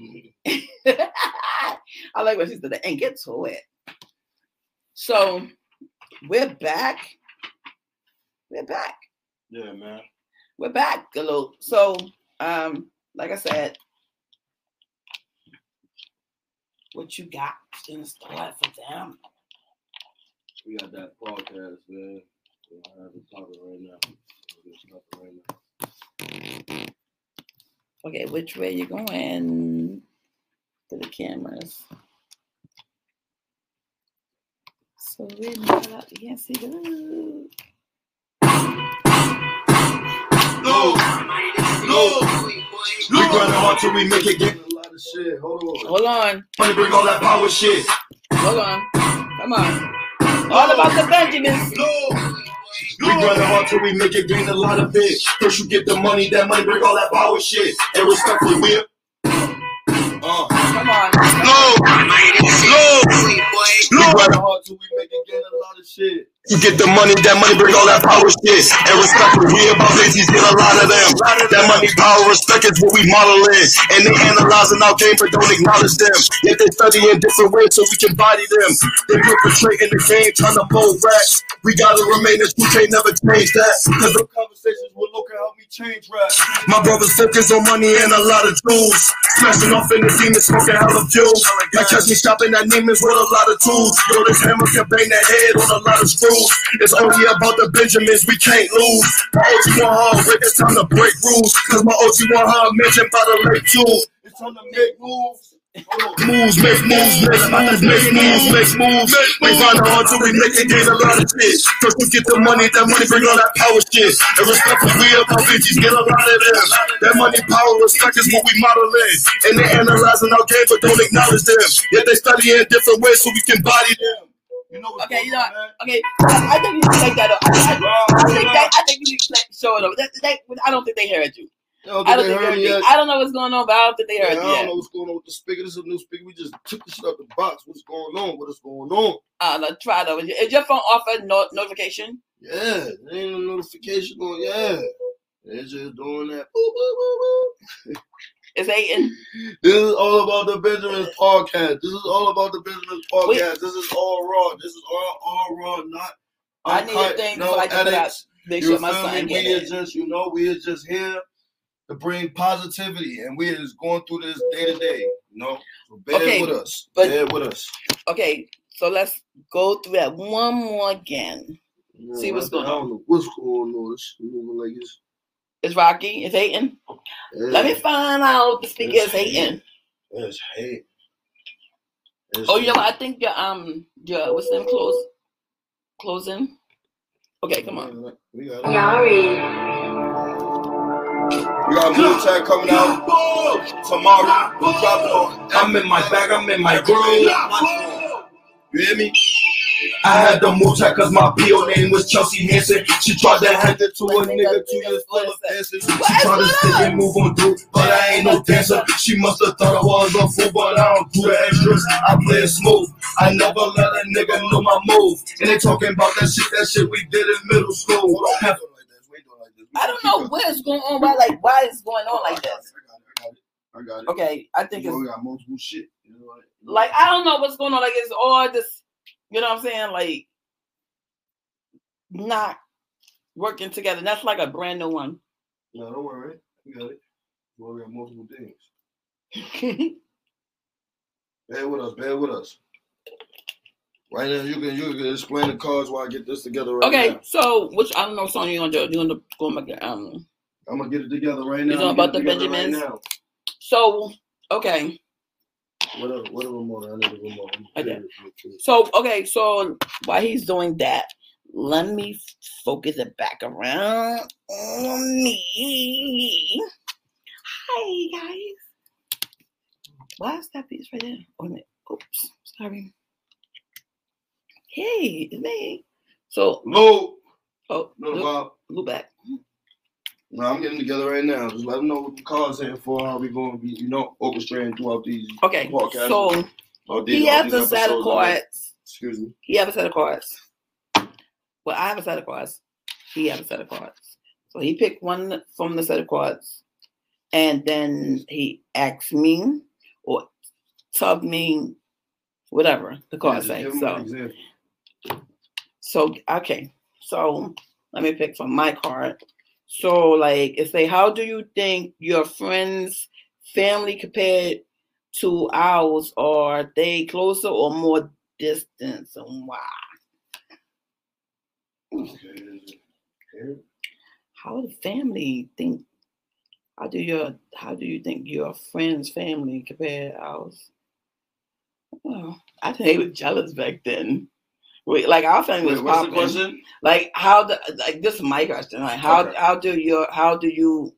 I like what she said. And get to it. So we're back. We're back.
Yeah, man.
We're back, Galo. So, um, like I said, what you got in store for them?
We got that podcast, man. We'll have it right now. We'll get started right now.
Okay, which way you going? To the cameras. So we're not out. You can't see the.
Low, low. We grinding hard till we make it get
A lot of shit. Hold on.
Hold on,
money, bring all that power shit.
hold on. Come on. All about the Benjamins.
We grinding hard till we make it gain a lot of it. First you get the money, that money break all that power shit. And respectfully, we uh,
Come on.
low, low.
We grinding hard till we make it gain a lot of shit.
You get the money, that money bring all that power shit. And respect what we about babies, get a lot of them. That money, power, respect is what we model in. And they analyzing our game, but don't acknowledge them. Yet they study in different ways so we can body them. They perpetrating the game, trying to pull back. We gotta remain as we can't never change that. Cause the conversations will look at help me change rap. My brothers focus on money and a lot of jewels. Smashing off in the demons, smoking hella fuels. Might catch me shopping at Neiman's with a lot of tools. Yo, this hammer can bang that head on a lot of screws. It's only about the Benjamins, we can't lose. My OG want her awake, it's time to break rules. Cause my OG want her mentioned by the late June. It's time to make moves. Moves, make moves, make moves, make moves, make moves. We find it hard till we make it gain a lot of shit. First we get the money, that money bring all that power shit. And respect for we about bitches, get a lot of them. That money, power, respect is what we model in. And they analyzing our game, but don't acknowledge them. Yet they study in different ways so we can body them. You know
Okay, you know,
on,
okay. I, I think you need to take that up. I, I, I think that, I think you need to show it up. That, that, I don't think they heard you.
I don't
I
think
don't
they
think
heard
they heard I don't know what's going on, but I don't think they
Yeah, I don't know what's going on with the speaker. This is a new speaker. We just took the shit out the box. What's going on? What is going on?
Uh, no, try though. Is your phone off a no- notification?
Yeah, there ain't no notification on. Yeah, they're just doing that. Boop, boop, boop.
It's Aiden.
This is all about the Benjamin's podcast. This is all about the Benjamin's podcast. This is all raw. This is all all raw. Not
I need a
uncut,
thing
no
so I can put out-
edits.
Make
You
sure my
feel
son
me?
get
We
it.
is just, you know, we is just here to bring positivity, and we is going through this day to day. You know, so bear
Okay,
with us.
but-
bear with us.
Okay, so let's go through that one more again. See what's going
I don't know what's going on. It's moving like it's.
It's Rocky. It's Aiden. Let me find out the speaker is Aiden.
It's hate. It's
Oh, you know I think your um your what's them close closing. Okay, come on.
We got We got Move Tag coming out tomorrow. We'll drop. I'm in my bag, I'm in my groove. You hear me? I had to move tag cause my PO name was Chelsea Hansen. She tried to hand it to a nigga two years full of dances. She tried to stick and move on through, but I ain't no dancer. She must have thought I was a fool, but I don't do the extras. I play it smooth. I never let a nigga know my move. And they talking about that shit, that shit we did in middle school.
I don't know what is going on. Why like why is going on like this?
I got it.
Okay, I think
You know,
it's
we got multiple shit. You know,
like I don't know what's going on. Like it's all this, you know what I'm saying? Like not working together. And that's like a brand new one.
No, don't worry. We got it. Well, we got multiple things. Bear with us. Bear with us. Right now, you can you can explain the cards while I get this together. Right
okay,
now.
so which I don't know song you're gonna do. You gonna go back um
I'm gonna get it together right now.
You know about the Benjamins?
Right now.
so okay.
Whatever, whatever more. I need a remote.
Okay. So okay, so while he's doing that, let me focus it back around on me. Hi guys. Why is that piece right there? Oh, wait. Oops, sorry. Hey, it's me. So
Lou,
oh
no,
look,
Bob.
look back.
No, I'm getting together right now. Just let them know what the cards here for. How we going to be, you know, orchestrating throughout these
Okay,
podcasts.
so
All these-
he has a set of
episodes, I mean.
cards.
Excuse me.
He have a set of cards. Well, I have a set of cards. He have a set of cards. So he picked one from the set of cards, and then he asked me or told me whatever the cards
Yeah,
say.
just give 'em an
So, so okay. So let me pick from my card. So like it say, how do you think your friends' family compared to ours? Are they closer or more distant? And why? how the family think how do your how do you think your friends family compare to ours well i think they were jealous back then we, like our family was
Wait,
popping.
question?
like how the like this is my question like how
Okay.
how do your how do you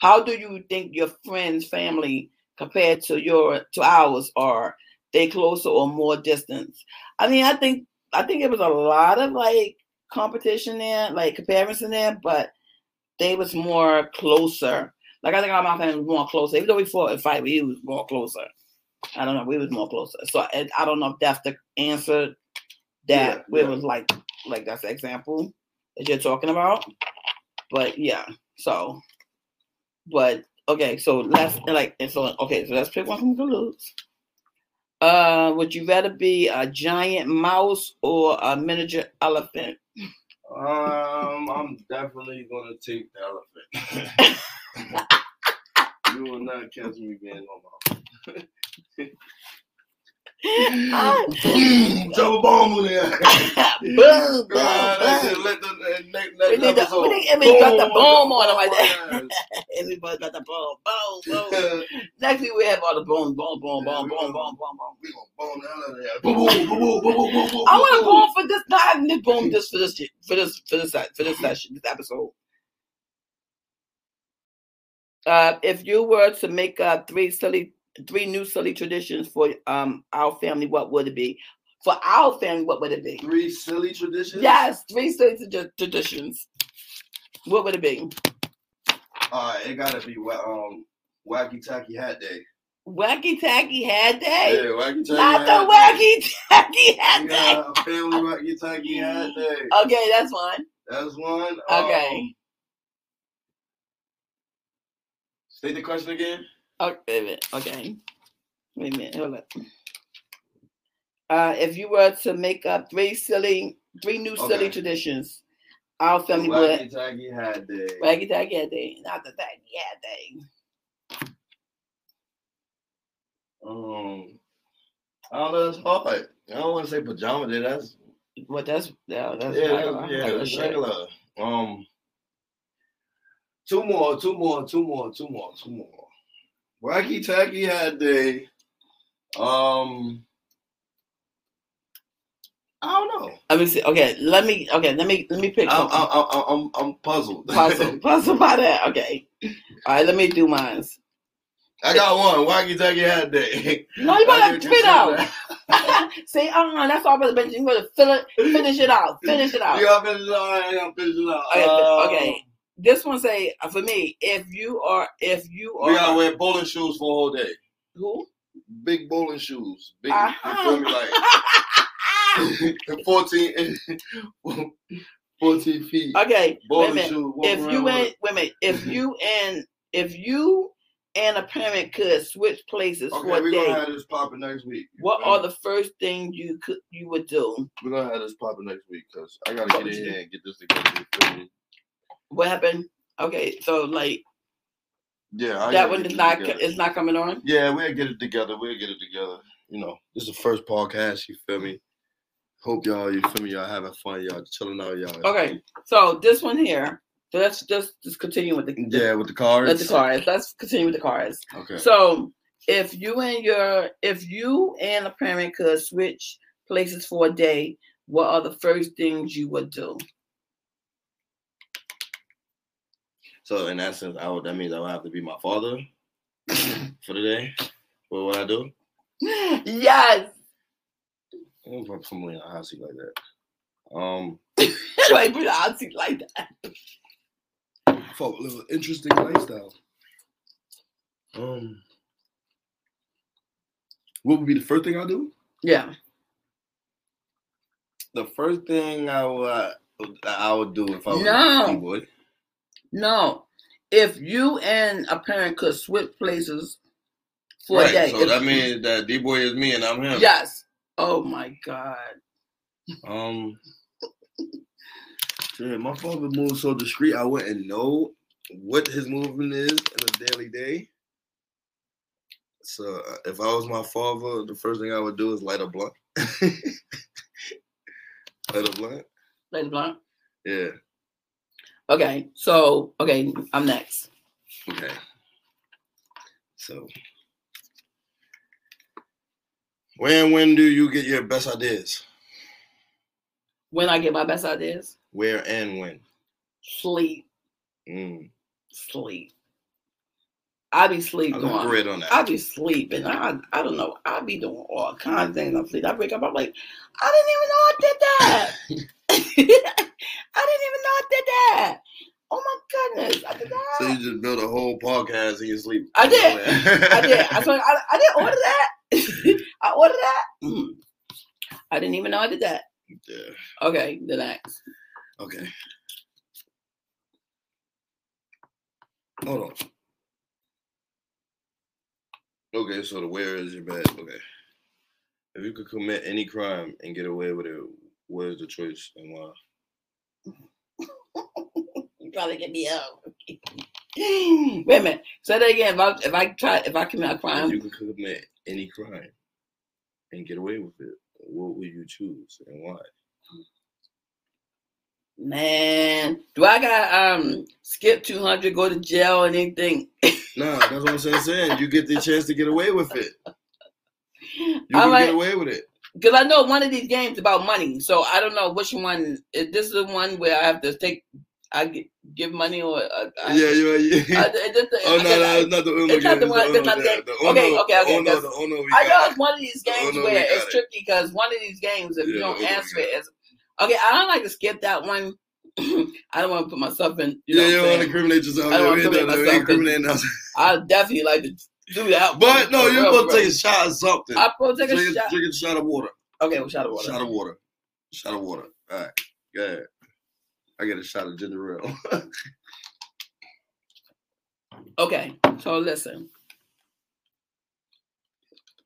how do you think your friends family compared to your to ours are they closer or more distance i mean i think i think it was a lot of like competition there like comparison there but they was more closer like i think all my family was more closer even though we fought and fight we was more closer i don't know we was more closer so i, I don't know if that's the answer that
Yeah,
we
yeah.
was like like that's the example that you're talking about. But yeah, so but okay, so let's like and so okay, so let's pick one from the lose. Uh, would you rather be a giant mouse or a miniature elephant?
Um, I'm definitely gonna take the elephant. you will not catch me being no mouse. A bomb on there.
boom, boom,
Right,
boom.
let the- the next-
We need to- we need to- we got the
Boom,
bomb on it like that. Everybody got the boom, boom, boom. Next week we have all the boom, boom, boom, boom, boom, boom, boom, boom.
We gonna bomb the hell out of there. Boom, boom, boom, boom, boom, boom, boom,
I want to boom for this. Not having this boom just for this for this for this for this session, this episode. Uh, if you were to make up three silly, three new silly traditions for um our family, what would it be? For our family, what would it be?
Three silly traditions.
Yes, three silly tradi- traditions. What would it be?
All right, it gotta be um wacky tacky hat day.
Wacky tacky hat day.
Yeah, wacky tacky
Not the wacky tacky hat
day.
day.
Yeah, a family wacky tacky hat day.
Okay, that's one.
That's one.
Okay.
Um, state the question again.
Okay, wait a minute. Okay. Wait a minute. Hold up. Uh, if you were to make up three silly, three new silly traditions, our family
wacky
would
tacky hat day.
waggy taggy hat day, not the taggy hat day.
Um, I don't know. It's hard. I don't want to say pajama day. That's
What that's yeah, that's
yeah,
regular,
yeah,
regular
that's regular. Um, two more, two more, two more, two more, two more. Wacky tacky hat day. Um, I don't know.
Let me see. Okay, let me. Okay, let me. Let me pick.
I'm, I'm, I'm, I'm, I'm puzzled.
puzzle, puzzle by that. Okay. All right, let me do mine.
I got one. Wacky tacky hat day.
No, you gotta spit out. See, uh-uh, that's all about the bench. You gotta fill it, finish it out, finish it out.
You gotta finish it out. I gotta finish it out.
Okay,
Uh,
okay. This one say uh, for me, if you are, if you are,
We gotta
are,
wear bowling shoes for a whole day.
who?
Big bowling shoes. Big,
Uh-huh.
you feel me? Like 14, 14 feet.
okay, wait
Bowling
minute.
shoes.
If you
with.
wait a minute, if you and if you and a parent could switch places
Okay,
for a
we're gonna have this popping next week.
What
feel
are the first things you could you would do?
We're gonna have this popping next week because I gotta get in here and get this together. You feel me?
What happened? Okay, so like
Yeah, I
that one is not
together.
is not coming on.
Yeah, we'll get it together. We'll get it together. You know, this is the first podcast. You feel me? Hope y'all, you feel me? Y'all having fun. Y'all chilling out. Y'all.
Okay, so this one here. So let's just just continue with the
Yeah, with the cards.
Let the cards. Let's continue with the cards.
Okay.
So if you and your if you and a parent could switch places for a day, what are the first things you would do?
So in that sense, I would, that means I would have to be my father for the day. What would I do?
yes.
I'm gonna put somebody in a hot seat like that. Um,
like put out seat like that.
for a little interesting lifestyle. Um, what would be the first thing I do?
Yeah.
The first thing I would I would do if I was
No.
a boy.
No. If you and a parent could switch places for a day.
So that means that D boy is me and I'm him.
Yes. Oh my God.
Um. Shit, my father moves so discreet. I wouldn't know what his movement is in a daily day. So uh, if I was my father, the first thing I would do is light a blunt. light a blunt.
Lady Blunt.
Yeah.
Okay. So okay, I'm next.
Okay. So. When when do you get your best ideas?
When I get my best ideas,
Where and when?
sleep,
Mm.
sleep. I be sleep
I'm great on that.
I be sleeping. I I don't know. I be doing all kinds of things. I'm sleep. I wake up. I'm like, I didn't even know I did that. I didn't even know I did that. Oh my goodness, I did that.
So you just built a whole podcast in your sleep.
I did. I did. I, I, I didn't order that. I ordered that. Mm. I didn't even know I did that.
Yeah.
Okay, the next.
Okay. Hold on. Okay, so the where is your bed? Okay. If you could commit any crime and get away with it, what is the choice and why?
You probably get me out. Wait a minute. Say that again. If I if I try if I commit a crime,
you could commit any crime and get away with it, what would you choose and why?
man, do I got um skip two hundred, go to jail, and anything?
Nah, that's what I'm saying. saying. You get the chance to get away with it. You
I
can
like-
get away with it.
Because I know one of these games about money, so I don't know which one. If this is the one where I have to take, I gi- give money or uh, I,
Yeah, you
I,
are.
it just-
Oh no,
I-
no,
I-
it's not the Uno
it's not the one-
It's
it's not the
the
game.
The
Okay,
Uno-
okay, okay,
the Uno, the Uno
I know it's one of these games
Uno,
where it's
it.
tricky because one of these games, if you don't answer it, is okay. I don't like to skip that one. I don't want to put myself in. You know
Yeah, you don't want to incriminate yourself.
I don't wanna incriminate myself,
ain't incriminating us.
I definitely like to do that.
But no, you're supposed to take a shot of something.
I'm supposed to take a
drink,
shot.
drink a shot of water.
Okay, well, shot of water.
Shot of water. Shot of water. All right. Go ahead. I get a shot of ginger ale.
Okay, so listen.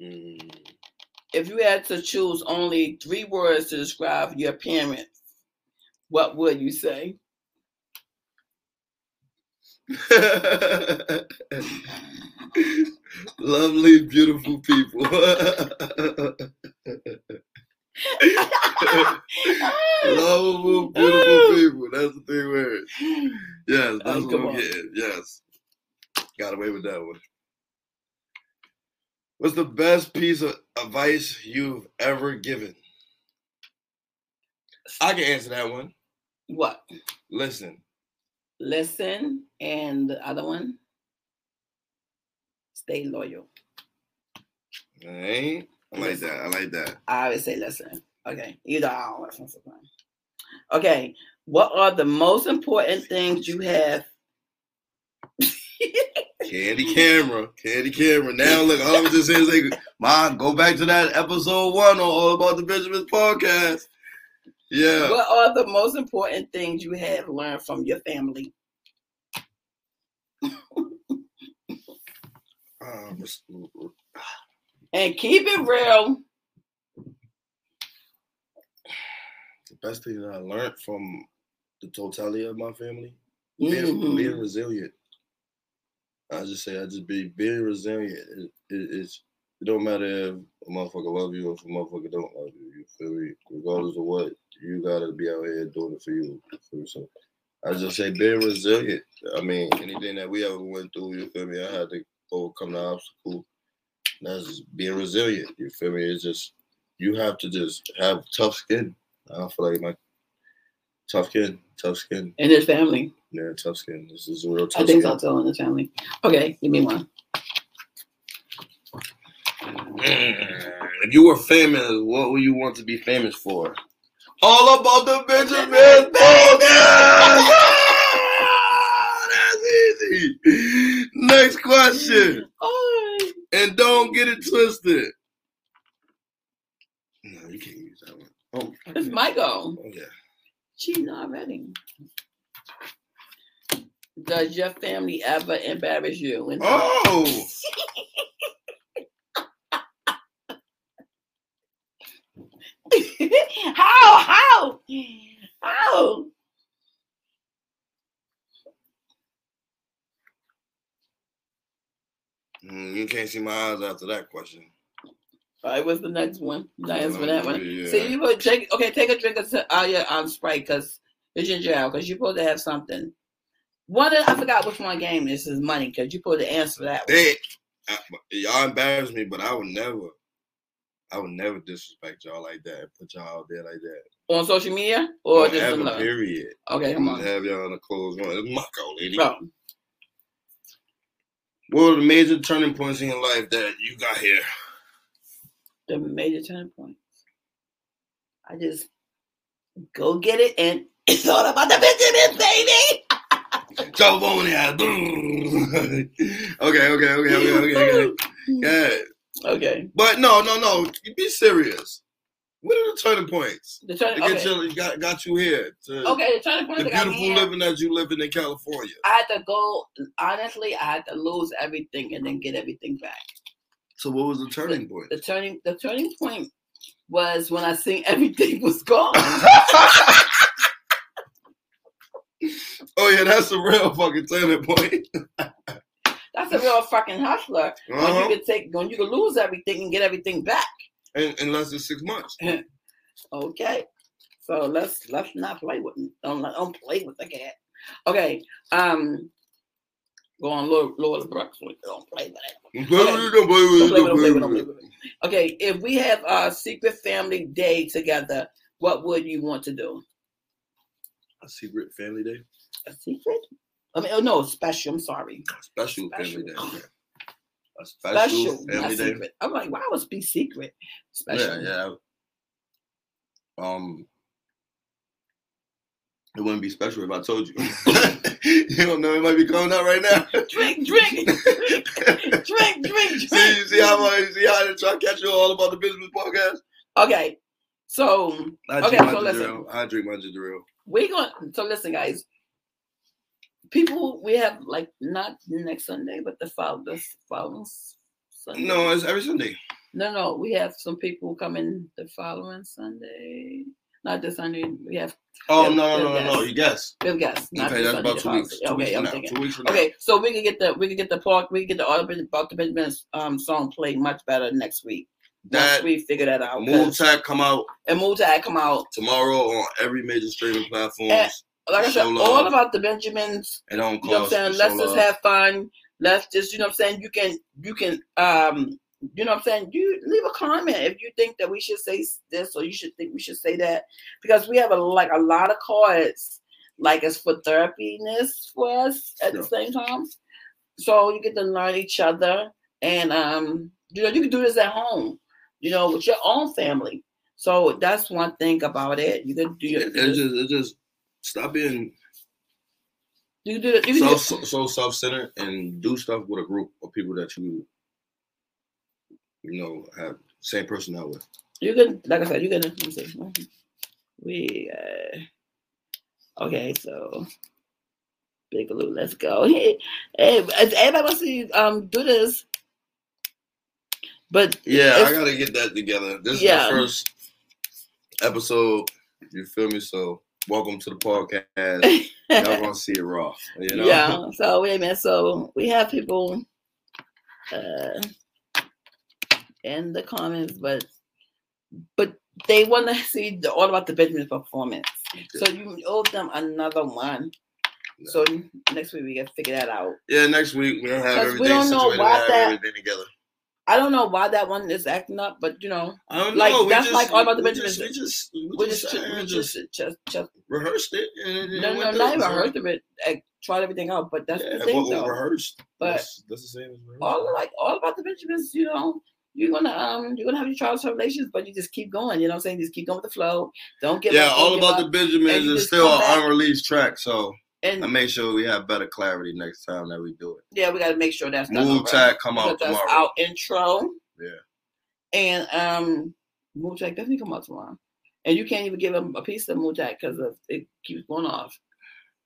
Mm,
If you had to choose only three words to describe your parents, what would you say?
Lovely, beautiful people. Lovable, beautiful people. That's the three words. Yes, that's
Oh,
what I'm
on.
getting. Yes. Got away with that one. What's the best piece of advice you've ever given? I can answer that one.
What?
Listen,
Listen, and the other one, stay loyal.
Alright. I like that. I like that.
I always say listen. Okay, either I don't listen sometimes. Okay, what are the most important things you have?
Candy camera. Candy camera. Now look, all I'm just saying is like, Mom, go back to that episode one on All About the Benjamins podcast. Yeah.
What are the most important things you have learned from your family?
Um,
And keep it real.
the best thing that I learned from the totality of my family, being,
Mhm.
being resilient. I just say I just be being resilient. It, it, it's it don't matter if a motherfucker love you or if a motherfucker don't love you. You feel me? Regardless of what, you gotta be out here doing it for you. you feel me? So I just say being resilient. I mean, anything that we ever went through, you feel me? I had to overcome the obstacle. That's just being resilient. You feel me? It's just you have to just have tough skin. I feel like my tough skin, tough skin.
In his family.
Yeah, tough skin. This is a real tough skin.
I think
skin.
so too in his family. Okay, give me one.
If you were famous, what would you want to be famous for? All about the Benjamin podcast. That's easy. Next question, and don't get it twisted. No, you can't use that one. Oh,
it's my go.
oh yeah.
She's not ready. Does your family ever embarrass you?
Oh,
how? How? How?
Mm, you can't see my eyes after that question.
All right, what's the next one? Not answer for that one.
Yeah.
See, you would take okay. Take a drink of s- uh, your um Sprite because it's ginger ale because you're supposed to have something. One of, I forgot which one game this is money because you're supposed to answer that. One.
They, I, y'all embarrass me, but I would never, I would never disrespect y'all like that. And put y'all out there like that.
On social media or just in love?
period.
Okay, come on.
have y'all in a closed one. It's my call, lady.
Bro,
What were the major turning points in your life that you got here?
the major turning points. I just go get it, and it's all about the Benjamin, baby.
Jump on there. okay, okay, okay, okay, okay, okay. Yeah.
Okay.
But no, no, no. Be serious. What are the turning points?
The turning. Okay.
you, got, got you here. To
okay. The turning point.
the
that got me
beautiful living that you living in California.
I had to go. Honestly, I had to lose everything and then get everything back.
So what was the turning point?
The turning. The turning point was when I seen everything was gone.
oh yeah, that's a real fucking turning point.
That's a real fucking hustler. When
Uh-huh.
you can take, when you can lose everything and get everything back.
In, in less than six months.
Okay. So let's let's not play with don't don't play with the cat. Okay. Um go on Lord Lord Brooks. Don't play with it.
Don't play with it, don't play with it,
Don't play with it,
don't
don't play with it,
play
don't
with
play
it.
with it. Okay, if we have a secret family day together, what would you want to do?
A secret family day?
A secret? I mean, oh no, special. I'm sorry.
Special,
Special.
family day. A special,
Special,
family day.
secret. I'm like, why would it be secret? Special.
Yeah, yeah. Um, it wouldn't be special if I told you. you don't know. It might be coming out right now.
Drink, drink, drink, drink, drink.
see, see how I see how I try to catch you all about the Benjamins podcast.
Okay, so
I
Okay, so listen.
I drink my ginger ale.
we're going. So listen, guys. People, we have like not next Sunday, but the following, following Sunday.
No, it's every Sunday.
no, no. We have some people coming the following Sunday. Not this Sunday. We have
Oh
Yeah,
no, no, no, no, no! You guess.
we have guests. Not
Okay, that's
Sunday,
about two weeks. Two
Okay,
weeks
I'm
now.
thinking.
Two weeks from now.
Okay, so we can get the we can get the park we can get the all about the Benjamin's um song played much better next week. Once
That
we figure that out. 'cause-
Tag come out
And Move Tag come out.
tomorrow on every major streaming platform.
Like I said,
Show
all about the Benjamins
It don't
You know what I'm saying? Let's just
love.
have fun. Let's just, you know what I'm saying? You can, you can, um, you know what I'm saying? You leave a comment if you think that we should say this or you should think we should say that because we have a like a lot of cards like it's for therapiness for us at the same time. So you get to learn each other and um, you know, you can do this at home, you know, with your own family. So that's one thing about it. You can do your,
It, it just, it just stop being
you do. You
so so, so self-centered and do stuff with a group of people that you, you know, have same personnel with.
You can, like I said, you can. Let me see. We uh, okay. So Big Blue, let's go. Hey, hey, everybody wants to um do this, but
Yeah, I gotta get that together. This
Yeah.
is the first episode. You feel me? So welcome to the podcast. Y'all gonna see it raw. You know?
yeah. So wait a minute. So we have people uh in the comments, but but they want to see the, all about the Benjamin performance. So you owe them another one. So next week we can figure that out.
Yeah, next week we'll have everything
we don't know why
have
that-
everything together.
I don't know why that one is acting up, but you know,
I don't
Like,
know. we
that's
just,
like all about the
we
Benjamins.
Just, we just, we just,
we
and
just,
just
just, just,
rehearsed it. And it,
no, no, not even of it. I tried everything out, but that's
Yeah,
the thing,
what we
though.
rehearsed.
But
that's, that's the same as rehearsed.
all like all about the Benjamins, you know, you're gonna um, you're gonna have your trials and tribulations, but you just keep going. You know what I'm saying? Just keep going with the flow. Don't give
yeah,
up.
all about
give
the. Benjamins is still an unreleased track, so
And
I make sure we have better clarity next time that we do it.
yeah, we gotta make sure that's done.
Move. Tag come out
that's
tomorrow.
our intro.
Yeah.
And um, Move Tag definitely come out tomorrow. And you can't even give them a piece of Move Tag because it keeps going off.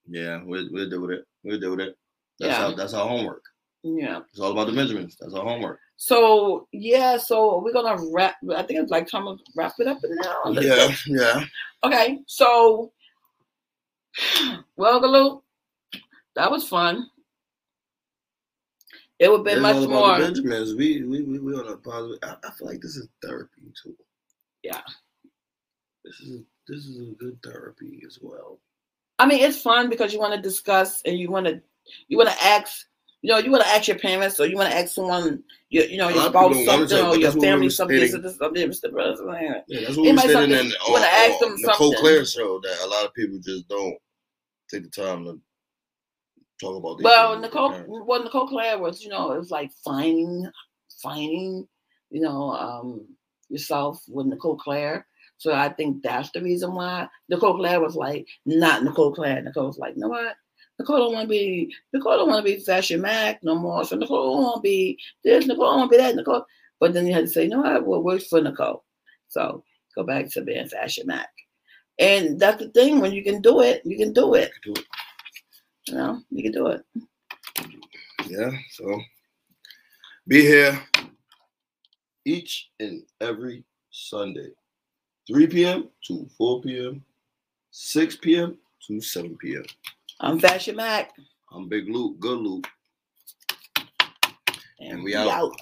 Yeah, we'll, we'll do with it. We'll do with it. That's
Yeah.
our that's our homework.
Yeah.
It's all about the measurements. That's our homework.
So yeah, so we're gonna wrap. I think it's like time to wrap it up now.
Yeah, yeah.
Okay, so well, Galoo, that was fun. It would have been much more.
the Benjamins. We we we, we on a positive. I, I feel like this is therapy too.
Yeah.
This is this is a good therapy as well.
I mean, it's fun because you want to discuss and you want to you want to ask. You know, you want to ask your parents or you want to ask someone, your, you know, your
lot of people
spouse something or your family something,
stating.
something, something, Mr. President.
Yeah, that's what we
Anybody
stated in on, on uh,
them
Nicole
something.
Claire's show that a lot of people just don't take the time to talk about.
Well, Nicole, well, Nicole Claire was, you know, it was like finding, finding, you know, um, yourself with Nicole Claire. So I think that's the reason why Nicole Claire was like not Nicole Claire. Nicole was like, you know what? Nicole don't want to be Nicole don't want to be Fashion Mac no more. So Nicole don't want to be this. Nicole don't want to be that. Nicole. But then you had to say, you know what? What works for Nicole? So go back to being Fashion Mac. And that's the thing, when you can do it, you can do it.
Do it.
You know, you can do it.
Yeah. So be here each and every Sunday, 3 p.m. to 4 p.m., 6 p.m. to 7 p.m.
I'm Fashion Mac.
I'm Big Luke, good Luke.
And,
we out.